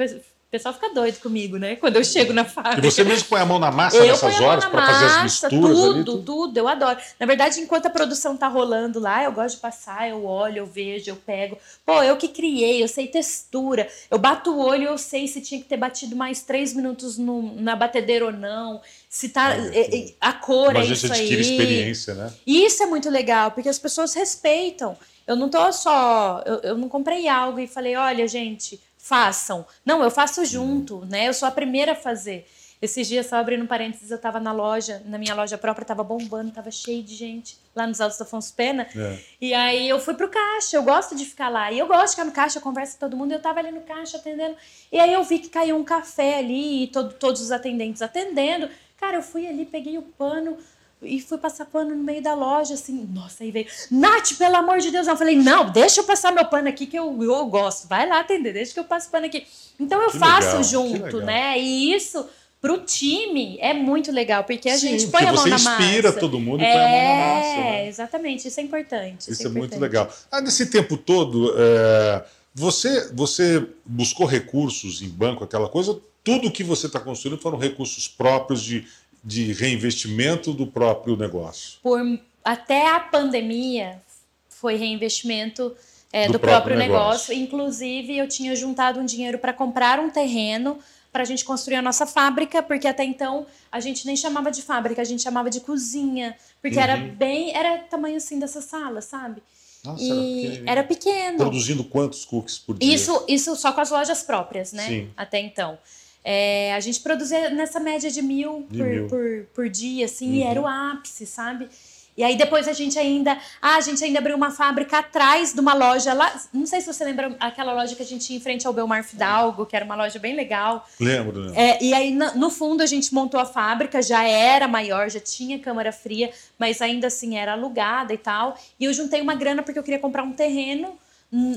O pessoal fica doido comigo, né? Quando eu chego na E fábrica. você mesmo põe a mão na massa Eu nessas horas na para fazer as misturas tudo, ali? Tudo? tudo, eu adoro. Na verdade, enquanto a produção tá rolando lá, eu gosto de passar, eu olho, eu vejo, eu pego. Pô, eu que criei, eu sei textura. Eu bato o olho, eu sei se tinha que ter batido mais três minutos no- na batedeira ou não. Se tá. É- é- a cor Mas é a gente isso adquire aí. experiência, né? E isso é muito legal, porque as pessoas respeitam. Eu não tô só. Eu, eu não comprei algo e falei, olha, gente, façam. Não, eu faço junto, né? Eu sou a primeira a fazer. Esses dias, só abrindo um parênteses, eu tava na loja, na minha loja própria, tava bombando, tava cheio de gente lá nos Altos da Afonso Pena. É. E aí eu fui pro caixa, eu gosto de ficar lá. E eu gosto de ficar no caixa, eu converso com todo mundo, eu tava ali no caixa atendendo. E aí eu vi que caiu um café ali, e todo- todos os atendentes atendendo. Cara, eu fui ali, peguei o pano e fui passar pano no meio da loja, assim. Nossa, aí veio, Nath, pelo amor de Deus. Eu falei, não, deixa eu passar meu pano aqui que eu, eu gosto. Vai lá atender, deixa que eu passo pano aqui. Então eu Que faço legal, junto, né? E isso. Pro time é muito legal, porque a Sim, gente põe a mão você na massa. inspira todo mundo e põe a mão na massa. É, né? exatamente, isso é importante. Isso é muito importante. legal. Ah, nesse tempo todo, é, você, você buscou recursos em banco, aquela coisa? Tudo que você está construindo foram recursos próprios de, de reinvestimento do próprio negócio. Por, até a pandemia foi reinvestimento é, Do do, próprio próprio, negócio. negócio. Inclusive, eu tinha juntado um dinheiro para comprar um terreno para a gente construir a nossa fábrica, porque até então a gente nem chamava de fábrica, a gente chamava de cozinha, porque era Uhum. bem, era tamanho assim dessa sala, sabe? Nossa, e era pequeno. Produzindo quantos cookies por dia? Isso, isso só com as lojas próprias, né? Sim. Até então. É, a gente produzia nessa média de mil, De por, mil. Por, por dia, assim, e Uhum. era o ápice, sabe? E aí depois a gente ainda. Ah, a gente ainda abriu uma fábrica atrás de uma loja lá. Não sei se você lembra aquela loja que a gente tinha em frente ao Belmar Fidalgo, que era uma loja bem legal. Lembro, né? É, e aí, no fundo, a gente montou a fábrica, já era maior, já tinha câmara fria, mas ainda assim era alugada e tal. E eu juntei uma grana porque eu queria comprar um terreno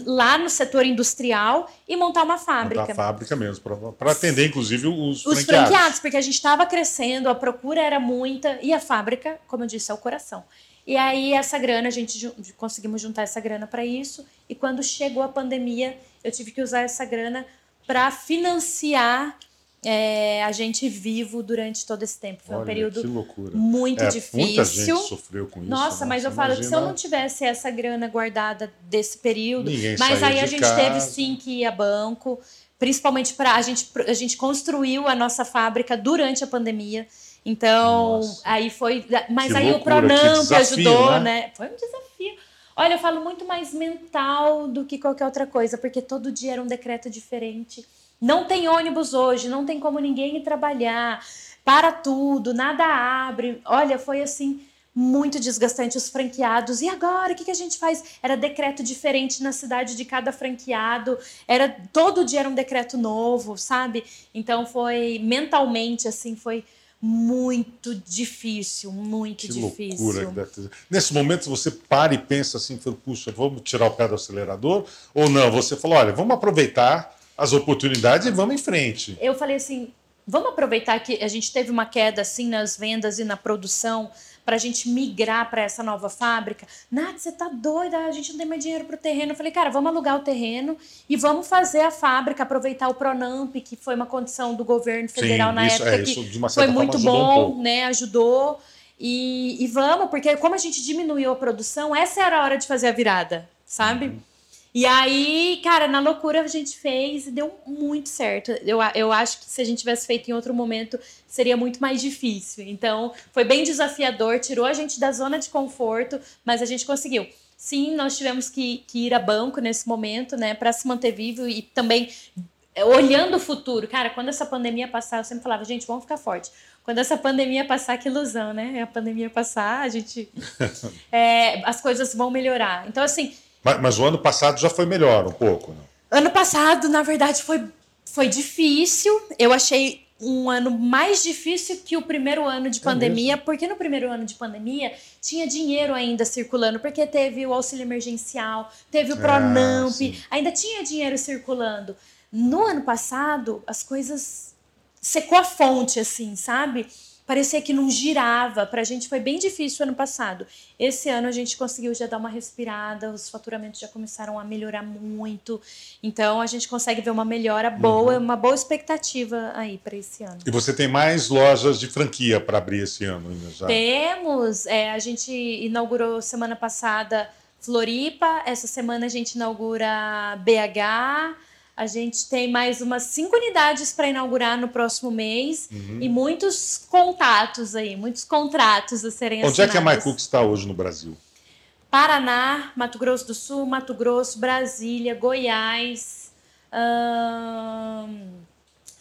lá no setor industrial e montar uma fábrica. Da fábrica mesmo, para atender, inclusive, os, Os franqueados. franqueados, porque a gente estava crescendo, a procura era muita e a fábrica, como eu disse, é o coração. E aí essa grana, a gente conseguimos juntar essa grana para isso. E quando chegou a pandemia, eu tive que usar essa grana para financiar é, a gente vivo durante todo esse tempo. Foi Olha, um período muito É, difícil. Muita gente sofreu com isso. Nossa, né? mas eu Você falo que se eu imagina- não tivesse essa grana guardada desse período, Ninguém mas aí a gente casa. teve sim que ir a banco, principalmente para a gente a gente construiu a nossa fábrica durante a pandemia. Então, Nossa. aí foi, mas Que aí loucura, o Pronamp ajudou, né? né? Foi um desafio. Olha, eu falo muito mais mental do que qualquer outra coisa, porque todo dia era um decreto diferente. Não tem ônibus hoje, não tem como ninguém ir trabalhar. Para tudo, nada abre. Olha, foi assim muito desgastante os franqueados. E agora, o que, que a gente faz? Era decreto diferente na cidade de cada franqueado. Era todo dia era um decreto novo, sabe? Então foi mentalmente assim, foi muito difícil, muito Que difícil. loucura que deve ter. Nesse momento você para e pensa assim, puxa, vamos tirar o pé do acelerador? Ou não? Você falou, olha, vamos aproveitar as oportunidades e vamos em frente. eu falei assim, vamos aproveitar que a gente teve uma queda assim nas vendas e na produção para a gente migrar para essa nova fábrica. Nath, você tá doida? A gente não tem mais dinheiro para o terreno. Eu falei, cara, vamos alugar o terreno e vamos fazer a fábrica, aproveitar o Pronamp, que foi uma condição do governo federal na isso, época é, que isso de uma foi muito um bom, pouco. né? Ajudou. E, e vamos, porque como a gente diminuiu a produção, essa era a hora de fazer a virada, sabe? Uhum. E aí, cara, na loucura a gente fez e deu muito certo. Eu, eu acho que se a gente tivesse feito em outro momento, seria muito mais difícil. Então, foi bem desafiador, tirou a gente da zona de conforto, mas a gente conseguiu. Sim, nós tivemos que, que ir a banco nesse momento, né, para se manter vivo e também é, olhando o futuro. Cara, quando essa pandemia passar, eu sempre falava, gente, vamos ficar forte. Quando essa pandemia passar, que ilusão, né? A pandemia passar, a gente. é, as coisas vão melhorar. Então, assim, Mas, mas o ano passado já foi melhor um pouco, né? Ano passado, na verdade, foi, foi difícil. Eu achei um ano mais difícil que o primeiro ano de pandemia, porque no primeiro ano de pandemia tinha dinheiro ainda circulando, porque teve o auxílio emergencial, teve o Ah, Pronamp, sim. ainda tinha dinheiro circulando. No ano passado, as coisas secou a fonte, assim, sabe? Parecia que não girava. Pra gente foi bem difícil ano passado. Esse ano a gente conseguiu já dar uma respirada, os faturamentos já começaram a melhorar muito. Então a gente consegue ver uma melhora boa, uma boa expectativa aí para esse ano. E você tem mais lojas de franquia para abrir esse ano ainda já? Temos, é, a gente inaugurou semana passada Floripa, essa semana a gente inaugura BH, a gente tem mais umas cinco unidades para inaugurar no próximo mês Uhum. e muitos contatos aí, muitos contratos a serem Onde é que a assinados. MyCook está hoje no Brasil? Paraná, Mato Grosso do Sul, Mato Grosso, Brasília, Goiás, ahn,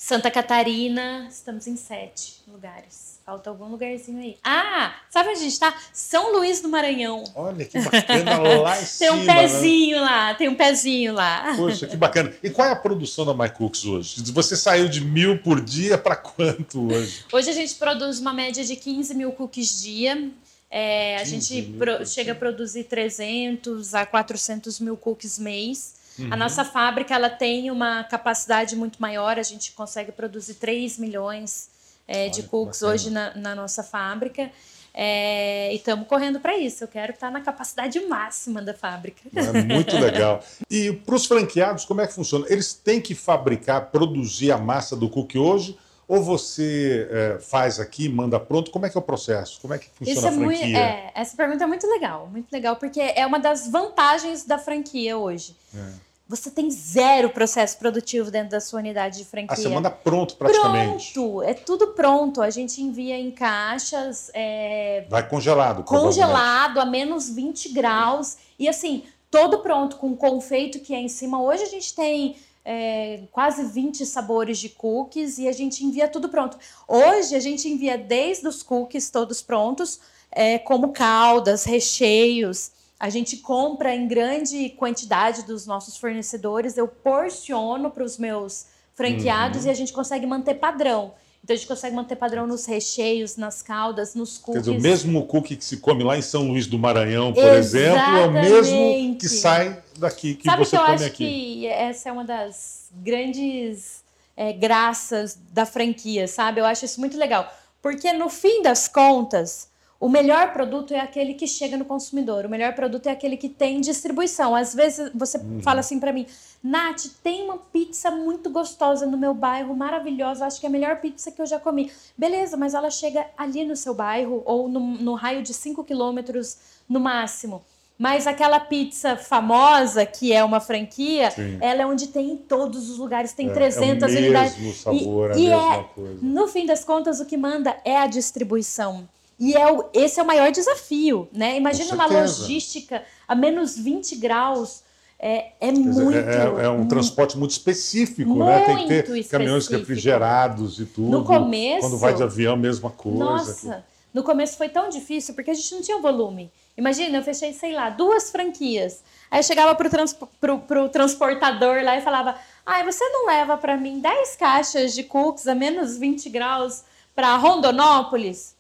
Santa Catarina. Estamos em sete lugares. Falta algum lugarzinho aí. Ah, sabe onde a gente tá? São Luís do Maranhão. Olha que bacana lá em Tem cima. um né? pezinho lá, tem um pezinho lá. Poxa, que bacana. E qual é a produção da MyCooks hoje? Você saiu de mil por dia para quanto hoje? Hoje a gente produz uma média de 15 mil cookies dia. É, a 15 gente pro- chega a produzir 300 a 400 mil cookies mês. Uhum. A nossa fábrica ela tem uma capacidade muito maior, a gente consegue produzir 3 milhões é, de Olha que cookies hoje na, na nossa fábrica. É, e estamos correndo para isso. Eu quero estar na capacidade máxima da fábrica. É muito legal. E para os franqueados, como é que funciona? Eles têm que fabricar, produzir a massa do cookie hoje? Ou você é, faz aqui, manda pronto? Como é que é o processo? Como é que funciona Isso é a muito, franquia? é, essa pergunta é muito legal, muito legal, porque é uma das vantagens da franquia hoje. É. Você tem zero processo produtivo dentro da sua unidade de franquia. Ah, você manda pronto praticamente. Pronto, é tudo pronto. A gente envia em caixas, é, Vai congelado. congelado a menos 20 graus. E assim, todo pronto, com confeito que é em cima. Hoje a gente tem é, quase 20 sabores de cookies e a gente envia tudo pronto. Hoje a gente envia desde os cookies todos prontos, é, como caldas, recheios. A gente compra em grande quantidade dos nossos fornecedores, eu porciono para os meus franqueados Uhum. e a gente consegue manter padrão. Então a gente consegue manter padrão nos recheios, nas caldas, nos Quer cookies. dizer, o mesmo cookie que se come lá em São Luís do Maranhão, por exemplo, é o mesmo Exatamente. que sai daqui, que Sabe você que eu come acho aqui. que essa é uma das grandes é, graças da franquia, sabe? Eu acho isso muito legal. Porque no fim das contas, o melhor produto é aquele que chega no consumidor. O melhor produto é aquele que tem distribuição. Às vezes você uhum. fala assim para mim, Nath, tem uma pizza muito gostosa no meu bairro, maravilhosa. Acho que é a melhor pizza que eu já comi. Beleza, mas ela chega ali no seu bairro ou no, no raio de 5 quilômetros no máximo. Mas aquela pizza famosa, que é uma franquia, Sim. ela é onde tem em todos os lugares, tem é, 300 é o mesmo unidades. Sabor, e, a mesma é, coisa. No fim das contas, o que manda é a distribuição. E é o, esse é o maior desafio, né? Imagina uma logística a menos 20 graus. É, é muito. É, é, um transporte muito específico, muito né? Tem que ter específico. caminhões refrigerados e tudo. No começo. Quando vai de avião, mesma coisa. Nossa, no começo foi tão difícil porque a gente não tinha volume. Imagina, eu fechei, sei lá, duas franquias. Aí eu chegava pro, trans, pro, pro transportador lá e falava: Ai, você não leva para mim 10 caixas de cookies a menos 20 graus para Rondonópolis?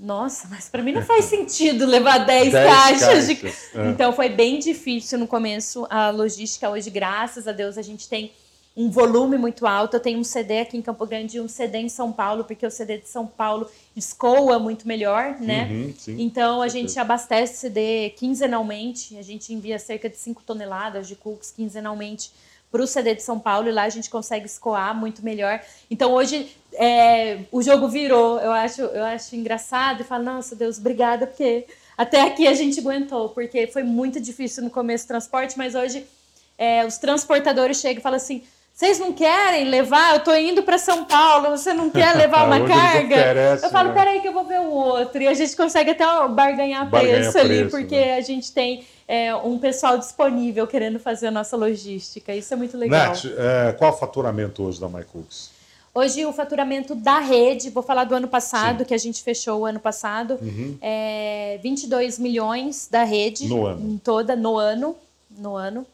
Nossa, mas para mim não faz sentido levar 10, 10 caixas. caixas. De... É. Então foi bem difícil no começo a logística. Hoje, graças a Deus, a gente tem um volume muito alto. Eu tenho um CD aqui em Campo Grande e um CD em São Paulo, porque o CD de São Paulo escoa muito melhor, né? Uhum, sim, então a gente abastece CD quinzenalmente. A gente envia cerca de 5 toneladas de cookies quinzenalmente para o CD de São Paulo e lá a gente consegue escoar muito melhor. Então hoje é, o jogo virou, eu acho, eu acho engraçado e falo, nossa Deus, obrigada, porque até aqui a gente aguentou, porque foi muito difícil no começo o transporte, mas hoje é, os transportadores chegam e falam assim. Vocês não querem levar? Eu tô indo para São Paulo, você não quer levar uma carga? Oferece, eu falo, né? peraí que eu vou ver o outro. E a gente consegue até barganhar, barganhar preço, preço ali, porque né? a gente tem é, um pessoal disponível querendo fazer a nossa logística. Isso é muito legal. Nath, é, qual o faturamento hoje da MyCooks? Hoje o faturamento da rede, vou falar do ano passado, Sim. que a gente fechou o ano passado, uhum. é 22 milhões da rede. No ano. Em toda, no ano. No ano.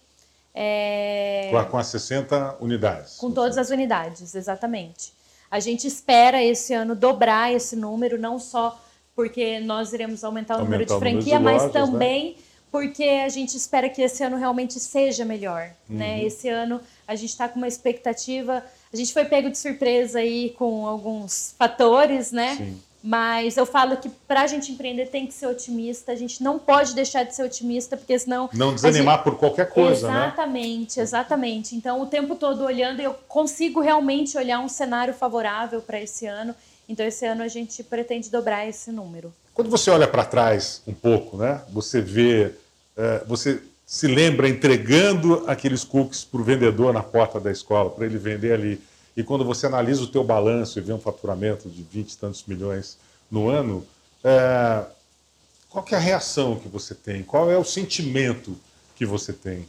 É... Com as 60 unidades. Com todas as unidades, exatamente. A gente espera esse ano dobrar esse número, não só porque nós iremos aumentar o aumentar número de franquia, mas né? também né? porque a gente espera que esse ano realmente seja melhor, né? uhum. né? Esse ano a gente está com uma expectativa, a gente foi pego de surpresa aí com alguns fatores, né? Sim. Mas eu falo que para a gente empreender tem que ser otimista, a gente não pode deixar de ser otimista, porque senão. Não desanimar gente... por qualquer coisa, exatamente, né? Exatamente, exatamente. Então, o tempo todo olhando, eu consigo realmente olhar um cenário favorável para esse ano. Então, esse ano a gente pretende dobrar esse número. Quando você olha para trás um pouco, né? Você vê é, você se lembra entregando aqueles cookies para o vendedor na porta da escola, para ele vender ali. E quando você analisa o teu balanço e vê um faturamento de 20 e tantos milhões no ano, é, qual é a reação que você tem? Qual é o sentimento que você tem?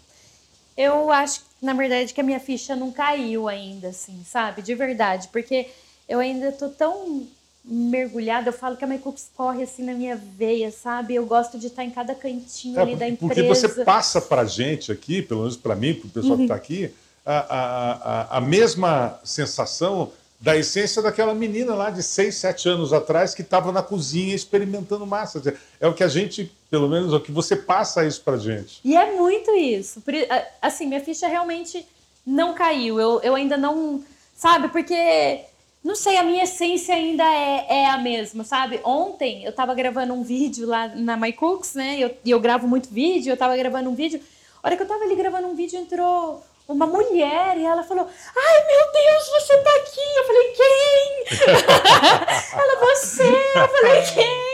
Eu acho, na verdade, que a minha ficha não caiu ainda, assim, sabe? De verdade, porque eu ainda estou tão mergulhada. Eu falo que a MyCooks corre assim na minha veia, sabe? Eu gosto de estar em cada cantinho é, ali da empresa. Porque você passa para a gente aqui, pelo menos para mim, para o pessoal uhum. que está aqui, a, a, a, mesma sensação da essência daquela menina lá de 6, 7 anos atrás que estava na cozinha experimentando massa. É o que a gente, pelo menos, é o que você passa isso para gente. E é muito isso. Assim, minha ficha realmente não caiu. Eu, eu ainda não. Sabe? Porque não sei, a minha essência ainda é, é a mesma, sabe? Ontem eu tava gravando um vídeo lá na MyCooks, né? E eu, eu gravo muito vídeo, eu tava gravando um vídeo. A hora que eu tava ali gravando um vídeo, entrou uma mulher e ela falou: Ai meu Deus, você tá aqui! Eu falei: Quem? ela, você! Eu falei: Quem?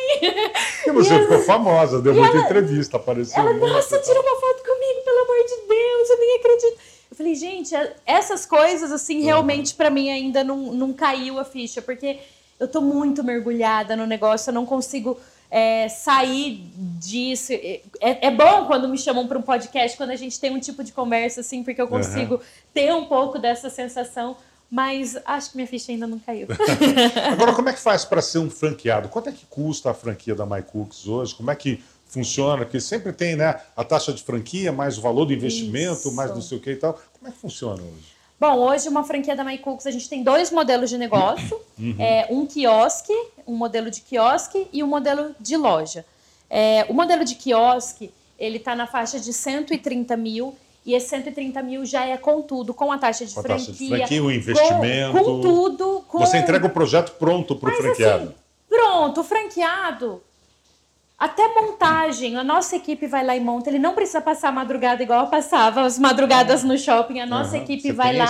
E você e ficou ela, famosa, deu muita ela, entrevista, apareceu. Ela, nossa, tira uma foto comigo, pelo amor de Deus, eu nem acredito. Eu falei, gente, é, essas coisas, assim, realmente para mim ainda não, não caiu a ficha, porque eu tô muito mergulhada no negócio, eu não consigo é, sair disso. É, é, bom quando me chamam para um podcast, quando a gente tem um tipo de conversa, assim, porque eu consigo uhum. ter um pouco dessa sensação. Mas acho que minha ficha ainda não caiu. Agora, como é que faz para ser um franqueado? Quanto é que custa a franquia da MyCooks hoje? Como é que funciona, porque sempre tem né, a taxa de franquia, mais o valor do investimento, Isso. mais não sei o que e tal. Como é que funciona hoje? Bom, hoje uma franquia da MyCooks, a gente tem dois modelos de negócio. Uhum. É, um quiosque, um modelo de quiosque e um modelo de loja. É, o modelo de quiosque, ele está na faixa de 130 mil e esse 130 mil já é com tudo, com a taxa de com a franquia. Taxa de franquia, o investimento. Com, com tudo. Com... Você entrega o projeto pronto para o franqueado. Assim, pronto, o franqueado Até montagem, a nossa equipe vai lá e monta. Ele não precisa passar a madrugada igual eu passava, as madrugadas no shopping. A nossa Uhum. equipe Você vai lá.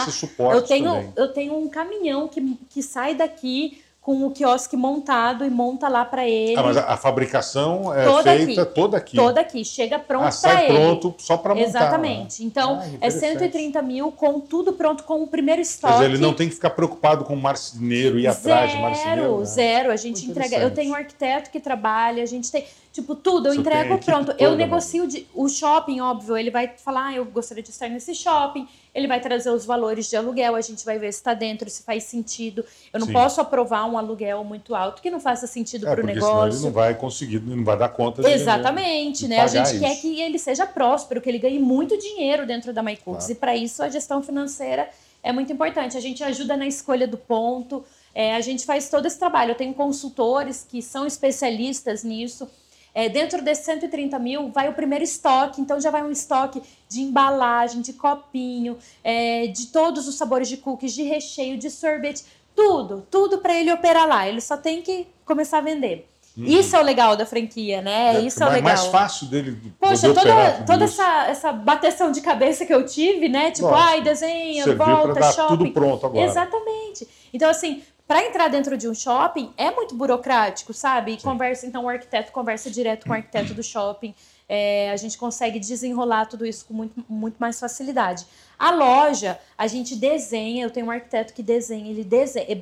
Eu tenho, também. eu tenho um caminhão que, que sai daqui com o quiosque montado e monta lá para ele. Ah, mas a, a fabricação é Toda feita aqui. toda aqui. Toda aqui, chega pronto ah, para ele. pronto só para montar. Exatamente. Então, Ah, é interessante. 130 mil com tudo pronto, com o primeiro Quer estoque. dizer, ele não tem que ficar preocupado com o marceneiro, ir atrás de marceneiro. Zero, né? zero. A gente Muito entrega. Eu tenho um arquiteto que trabalha, a gente tem. Tipo, tudo, eu Você entrego pronto. eu negocio de- o shopping, óbvio. Ele vai falar, ah, eu gostaria de estar nesse shopping. Ele vai trazer os valores de aluguel, a gente vai ver se está dentro, se faz sentido. Eu não Sim. posso aprovar um aluguel muito alto que não faça sentido É, para o porque senão ele negócio. não vai conseguir, não vai dar conta de Exatamente, né? A gente quer isso. que ele seja próspero, que ele ganhe muito dinheiro dentro da MyCooks. Claro. E para isso a gestão financeira é muito importante. A gente ajuda na escolha do ponto, é, a gente faz todo esse trabalho. Eu tenho consultores que são especialistas nisso. É, dentro desses 130 mil vai o primeiro estoque, então já vai um estoque de embalagem, de copinho, é, de todos os sabores de cookies, de recheio, de sorvete, tudo, tudo para ele operar lá. Ele só tem que começar a vender. Isso é o legal da franquia, né? Isso é o legal. mais fácil dele Poxa, toda, toda isso. essa, essa bateção de cabeça que eu tive, né? Tipo, Lógico. ai, desenha, volta, shopping. tudo pronto agora. Exatamente. Então, assim, para entrar dentro de um shopping é muito burocrático, sabe? E Conversa, então o arquiteto conversa direto com o arquiteto do shopping. É, a gente consegue desenrolar tudo isso com muito, muito mais facilidade. A loja, a gente desenha, eu tenho um arquiteto que desenha, ele desenha, é,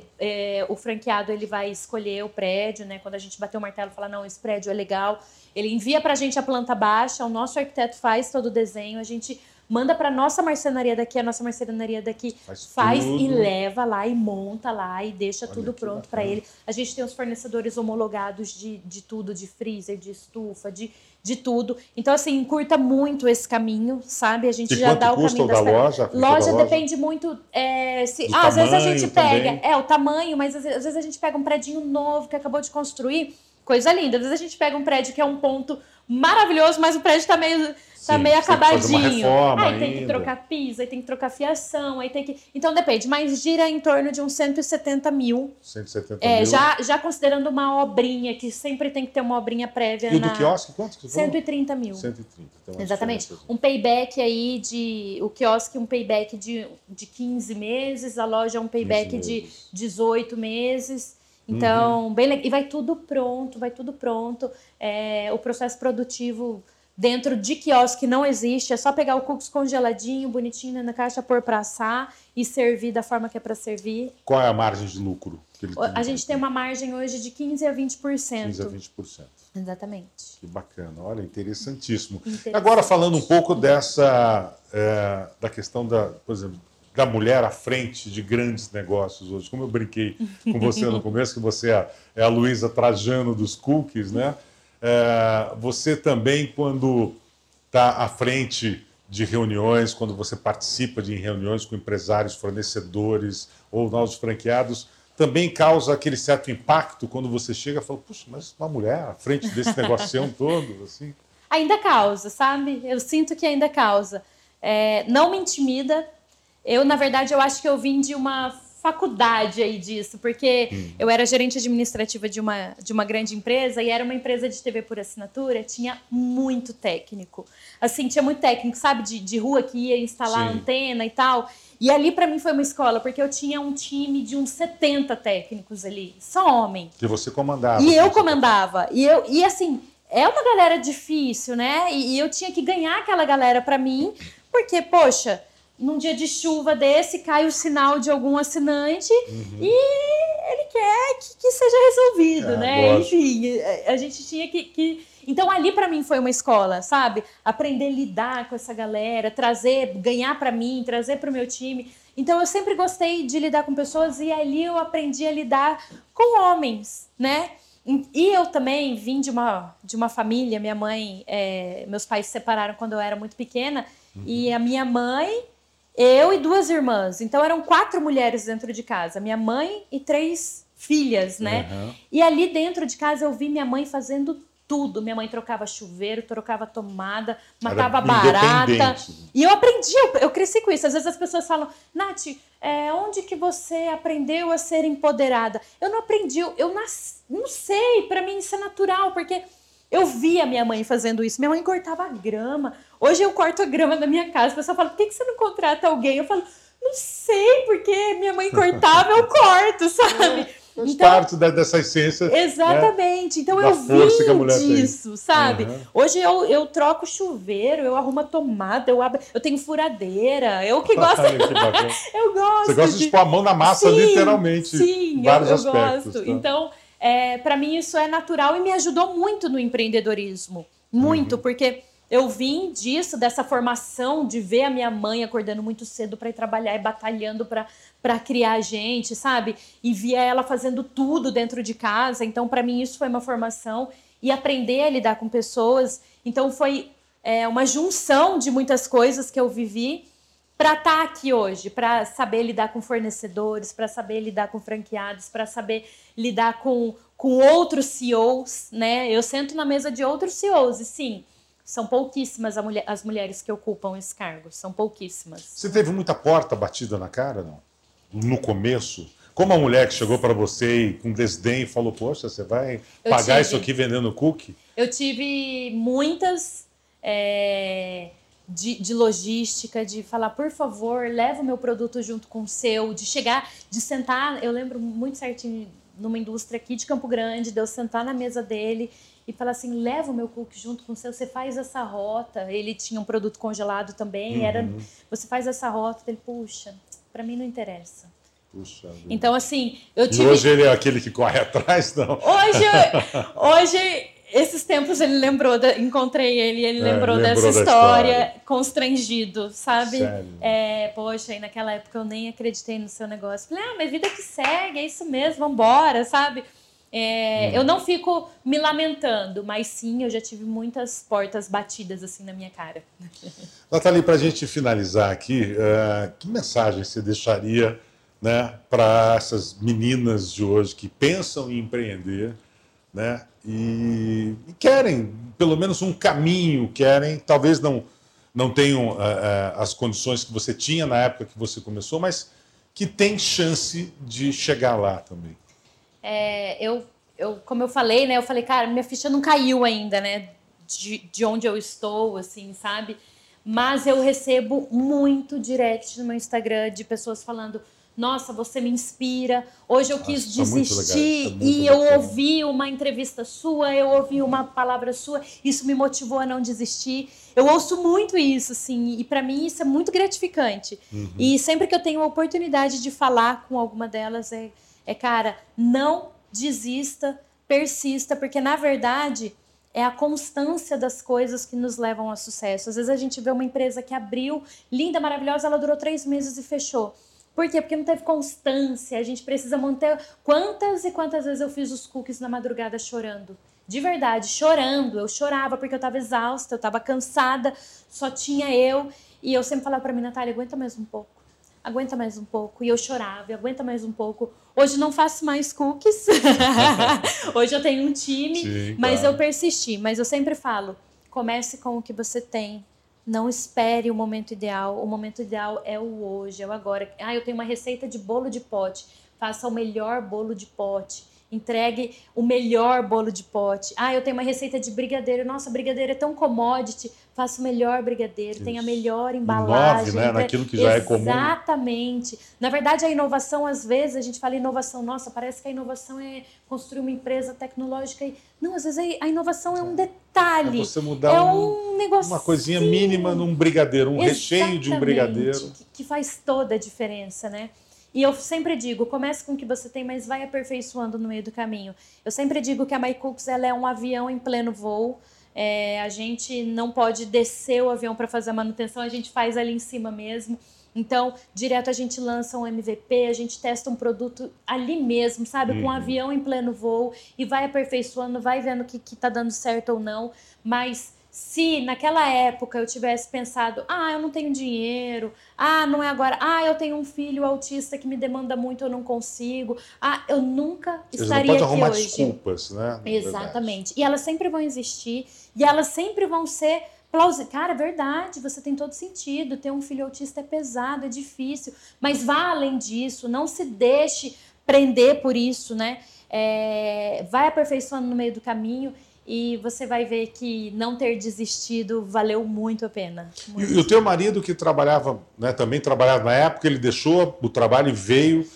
é, o franqueado ele vai escolher o prédio, né? Quando a gente bater o martelo e falar, não, esse prédio é legal, ele envia pra gente a planta baixa, o nosso arquiteto faz todo o desenho, a gente manda pra nossa marcenaria daqui, a nossa marcenaria daqui Faz faz, e leva lá e monta lá e deixa Olha tudo pronto para ele. A gente tem os fornecedores homologados de, de tudo, de freezer, de estufa, de, de tudo. Então, assim, encurta muito esse caminho, sabe? A gente E já dá o caminho da loja? a frente da Loja depende muito. é, se, ah, às vezes a gente pega. também. É, o tamanho, mas às às vezes a gente pega um prédio novo que acabou de construir. Coisa linda. Às vezes a gente pega um prédio que é um ponto maravilhoso, mas o prédio tá meio, tá Sim, meio acabadinho. aí tem que ainda. trocar piso, aí tem que trocar fiação, aí tem que. Então depende, mas gira em torno de uns 170 mil. 170 É, mil. já, já considerando uma obrinha, que sempre tem que ter uma obrinha prévia E na. do quiosque, quanto que você falou? 130 mil. 130. Tem uma Exatamente. Um payback aí de. O quiosque, um payback de, de 15 meses, a loja, um payback 15 de meses. 18 meses. Então, Uhum. bem legal. E vai tudo pronto, vai tudo pronto. É, o processo produtivo dentro de quiosque não existe. É só pegar o cookies congeladinho, bonitinho na caixa, pôr para assar e servir da forma que é para servir. Qual é a margem de lucro? Que ele A gente tem uma margem hoje de 15 a 20%. 15 a 20%. Exatamente. Que bacana, olha, interessantíssimo. Agora falando um pouco dessa é, da questão da, por exemplo, da mulher à frente de grandes negócios hoje. Como eu brinquei com você no começo, que você é, a- é a Luísa Trajano dos cookies, né? É, você também, quando está à frente de reuniões, quando você participa de reuniões com empresários, fornecedores ou novos franqueados, também causa aquele certo impacto quando você chega e fala, puxa, mas uma mulher à frente desse negocião todo, assim. ainda causa, sabe? Eu sinto que ainda causa. É, não me intimida. Eu, na verdade, eu acho que eu vim de uma faculdade aí disso, porque eu era gerente administrativa de uma, de uma grande empresa e era uma empresa de TV por assinatura, tinha muito técnico. Assim, tinha muito técnico, sabe, de, de rua que ia instalar Sim. antena e tal. E ali, para mim, foi uma escola, porque eu tinha um time de uns 70 técnicos ali, só homem. Que você comandava. E eu né? comandava. E, eu, e assim, é uma galera difícil, né? E, e eu tinha que ganhar aquela galera pra mim, porque, poxa, num dia de chuva desse, cai o sinal de algum assinante e ele quer que, que seja resolvido, É, né? lógico. Enfim, a, a gente tinha que. que... Então, ali pra mim foi uma escola, sabe? Aprender a lidar com essa galera, trazer, ganhar pra mim, trazer pro meu time. Então, eu sempre gostei de lidar com pessoas e ali eu aprendi a lidar com homens, né? E eu também vim de uma, de uma família, minha mãe, é, meus pais se separaram quando eu era muito pequena, e a minha mãe, eu e duas irmãs. Então eram quatro mulheres dentro de casa, minha mãe e três filhas, né? Uhum. E ali dentro de casa eu vi minha mãe fazendo tudo. Minha mãe trocava chuveiro, trocava tomada, matava barata. independente. E eu aprendi, eu, eu cresci com isso. Às vezes as pessoas falam, Nath, é, onde que você aprendeu a ser empoderada? Eu não aprendi, eu, nasci, não sei, pra mim isso é natural, porque Eu via minha mãe fazendo isso. Minha mãe cortava grama. Hoje eu corto a grama da minha casa. O pessoal fala, por que, que você não contrata alguém? Eu falo, não sei, porque minha mãe cortava, eu corto, sabe? Faz então, parte dessa essência. Né, exatamente. Né? Então eu vi disso, sabe? Uhum. Hoje eu, eu troco chuveiro, eu arrumo a tomada, eu abro, eu tenho furadeira. Eu que gosto. que eu gosto. Você gosta de, de pôr a mão na massa, sim, literalmente. Sim, vários eu, eu aspectos. Gosto. Tá? Então, é, para mim isso é natural e me ajudou muito no empreendedorismo. Muito, uhum. porque eu vim disso, dessa formação, de ver a minha mãe acordando muito cedo para ir trabalhar e batalhando para criar a gente, sabe? E via ela fazendo tudo dentro de casa. Então, para mim, isso foi uma formação. E aprender a lidar com pessoas. Então, foi é, uma junção de muitas coisas que eu vivi para estar tá aqui hoje, para saber lidar com fornecedores, para saber lidar com franqueados, para saber lidar com, com outros CEOs, né? Eu sento na mesa de outros CEOs e sim, são pouquíssimas mulher, as mulheres que ocupam esse cargo, são pouquíssimas. Você teve muita porta batida na cara, não? No começo? Como a mulher que chegou para você e com desdém falou: Poxa, você vai eu pagar tive, isso aqui vendendo cookie? Eu tive muitas é, de, de, logística, de falar, por favor, leva o meu produto junto com o seu, de chegar, de sentar. Eu lembro muito certinho numa indústria aqui de Campo Grande, de eu sentar na mesa dele e falar assim, leva o meu cookie junto com o seu, você faz essa rota. Ele tinha um produto congelado também, uhum. era você faz essa rota, ele, puxa, para mim não interessa. Puxa então, assim, eu tive... E hoje ele é aquele que corre atrás, não? Hoje, hoje esses tempos ele lembrou, da, encontrei ele e ele é, lembrou, lembrou, dessa história, história, constrangido, sabe? É, poxa, e naquela época eu nem acreditei no seu negócio. Falei, ah, mas vida que segue, é isso mesmo, vambora, sabe? É, hum. Eu não fico me lamentando, mas sim, eu já tive muitas portas batidas assim na minha cara. Nathalie, para a gente finalizar aqui, uh, que mensagem você deixaria né, para essas meninas de hoje que pensam em empreender né, e, e, querem pelo menos um caminho, querem, talvez não, não tenham uh, uh, as condições que você tinha na época que você começou, mas que tem chance de chegar lá também? É, eu, eu, como eu falei, né? Eu falei, cara, minha ficha não caiu ainda, né? De, de onde eu estou, assim, sabe? Mas eu recebo muito direct no meu Instagram de pessoas falando: Nossa, você me inspira. Hoje eu Nossa, quis é desistir é e eu ouvi uma entrevista sua, eu ouvi uma palavra sua, isso me motivou a não desistir. Eu ouço muito isso, assim, e para mim isso é muito gratificante. Uhum. E sempre que eu tenho a oportunidade de falar com alguma delas, é é, cara, não desista, persista, porque na verdade é a constância das coisas que nos levam ao sucesso. Às vezes a gente vê uma empresa que abriu, linda, maravilhosa, ela durou três meses e fechou. Por quê? Porque não teve constância. A gente precisa manter. Quantas e quantas vezes eu fiz os cookies na madrugada chorando? De verdade, chorando. Eu chorava porque eu estava exausta, eu estava cansada, só tinha eu. E eu sempre falava para mim, Natália, aguenta mais um pouco aguenta mais um pouco. E eu chorava, aguenta mais um pouco. Hoje não faço mais cookies. Hoje eu tenho um time, Sim, mas claro. eu persisti. Mas eu sempre falo: comece com o que você tem. Não espere o momento ideal. O momento ideal é o hoje, é o agora. Ah, eu tenho uma receita de bolo de pote. Faça o melhor bolo de pote entregue o melhor bolo de pote. Ah, eu tenho uma receita de brigadeiro. Nossa, brigadeiro é tão commodity. Faça o melhor brigadeiro, Isso. tem a melhor embalagem. Inove, né? Naquilo que já é comum. Exatamente. Na verdade, a inovação, às vezes, a gente fala inovação, nossa, parece que a inovação é construir uma empresa tecnológica. E... Não, às vezes a inovação é um detalhe. É você mudar é um, um uma coisinha mínima num brigadeiro, um Exatamente. recheio de um brigadeiro. Que, que faz toda a diferença, né? E eu sempre digo, comece com o que você tem, mas vai aperfeiçoando no meio do caminho. Eu sempre digo que a MyCooks ela é um avião em pleno voo. É, a gente não pode descer o avião para fazer a manutenção, a gente faz ali em cima mesmo. Então, direto a gente lança um MVP, a gente testa um produto ali mesmo, sabe? Uhum. Com um avião em pleno voo e vai aperfeiçoando, vai vendo o que, que tá dando certo ou não. Mas se naquela época eu tivesse pensado, ah, eu não tenho dinheiro, ah, não é agora, ah, eu tenho um filho autista que me demanda muito, eu não consigo, ah, eu nunca Você estaria não pode arrumar hoje. desculpas, né? Exatamente. E elas sempre vão existir e elas sempre vão ser plausíveis. Cara, é verdade, você tem todo sentido. Ter um filho autista é pesado, é difícil, mas vá além disso, não se deixe prender por isso, né? É, vai aperfeiçoando no meio do caminho e você vai ver que não ter desistido valeu muito a pena. Muito. E, o teu marido que trabalhava, né, também trabalhava na época, ele deixou o trabalho e veio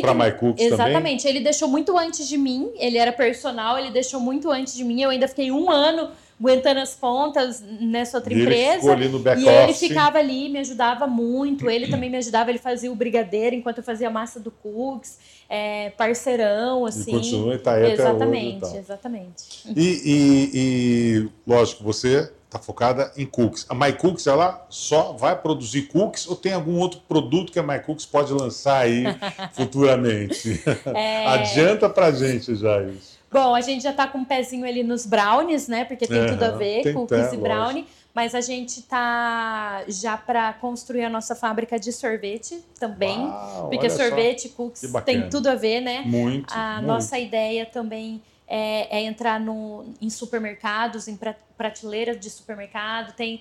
para MyCooks também? Exatamente, ele deixou muito antes de mim, ele era personal, ele deixou muito antes de mim, eu ainda fiquei um ano aguentando as pontas nessa outra e empresa. Ele ficou ali no e ele ficava ali, me ajudava muito. Ele também me ajudava, ele fazia o brigadeiro enquanto eu fazia a massa do cookies. É, parceirão, assim. E continua em Itaí Exatamente, até hoje, exatamente. E, e, e, lógico, você está focada em cookies. A MyCooks, ela só vai produzir cookies ou tem algum outro produto que a MyCooks pode lançar aí futuramente? É... Adianta pra gente já isso. Bom, a gente já está com um pezinho ali nos brownies, né? Porque tem tudo a ver, com cookies e brownie. Lógico. Mas a gente tá já para construir a nossa fábrica de sorvete também. Uau, porque sorvete, só. cookies tem tudo a ver, né? Muito. A muito. nossa ideia também é, é entrar no, em supermercados, em prateleiras de supermercado. Tem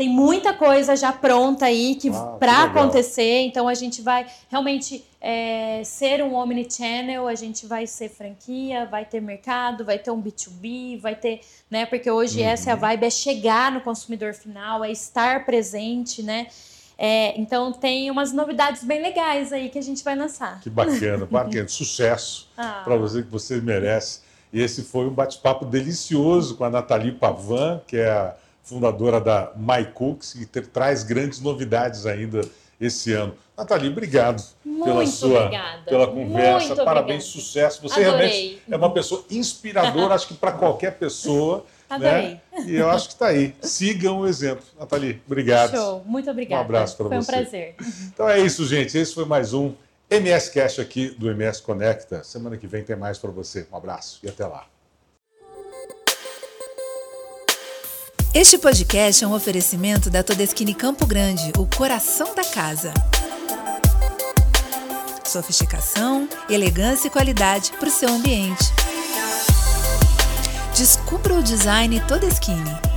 tem muita coisa já pronta aí que ah, para acontecer. Então a gente vai realmente é, ser um omnichannel, a gente vai ser franquia, vai ter mercado, vai ter um B2B, vai ter, né? Porque hoje uhum. essa é a vibe, é chegar no consumidor final, é estar presente, né? É, então tem umas novidades bem legais aí que a gente vai lançar. Que bacana, bacana. Sucesso ah. para você que você merece. E esse foi um bate-papo delicioso com a Nathalie Pavan, que é a fundadora da MyCooks, e ter, traz grandes novidades ainda esse ano. Nathalie, obrigado Muito pela sua obrigada. pela conversa. Muito Parabéns, obrigada. sucesso. Você Adorei. realmente é uma pessoa inspiradora, acho que para qualquer pessoa. Adorei. Né? E eu acho que está aí. Sigam o exemplo. Nathalie, obrigado. Show. Muito obrigada. Um abraço para você. Foi um prazer. Então é isso, gente. Esse foi mais um MS Cash aqui do MS Conecta. Semana que vem tem mais para você. Um abraço e até lá. Este podcast é um oferecimento da Todeskine Campo Grande, o coração da casa. Sofisticação, elegância e qualidade para o seu ambiente. Descubra o design Todeskine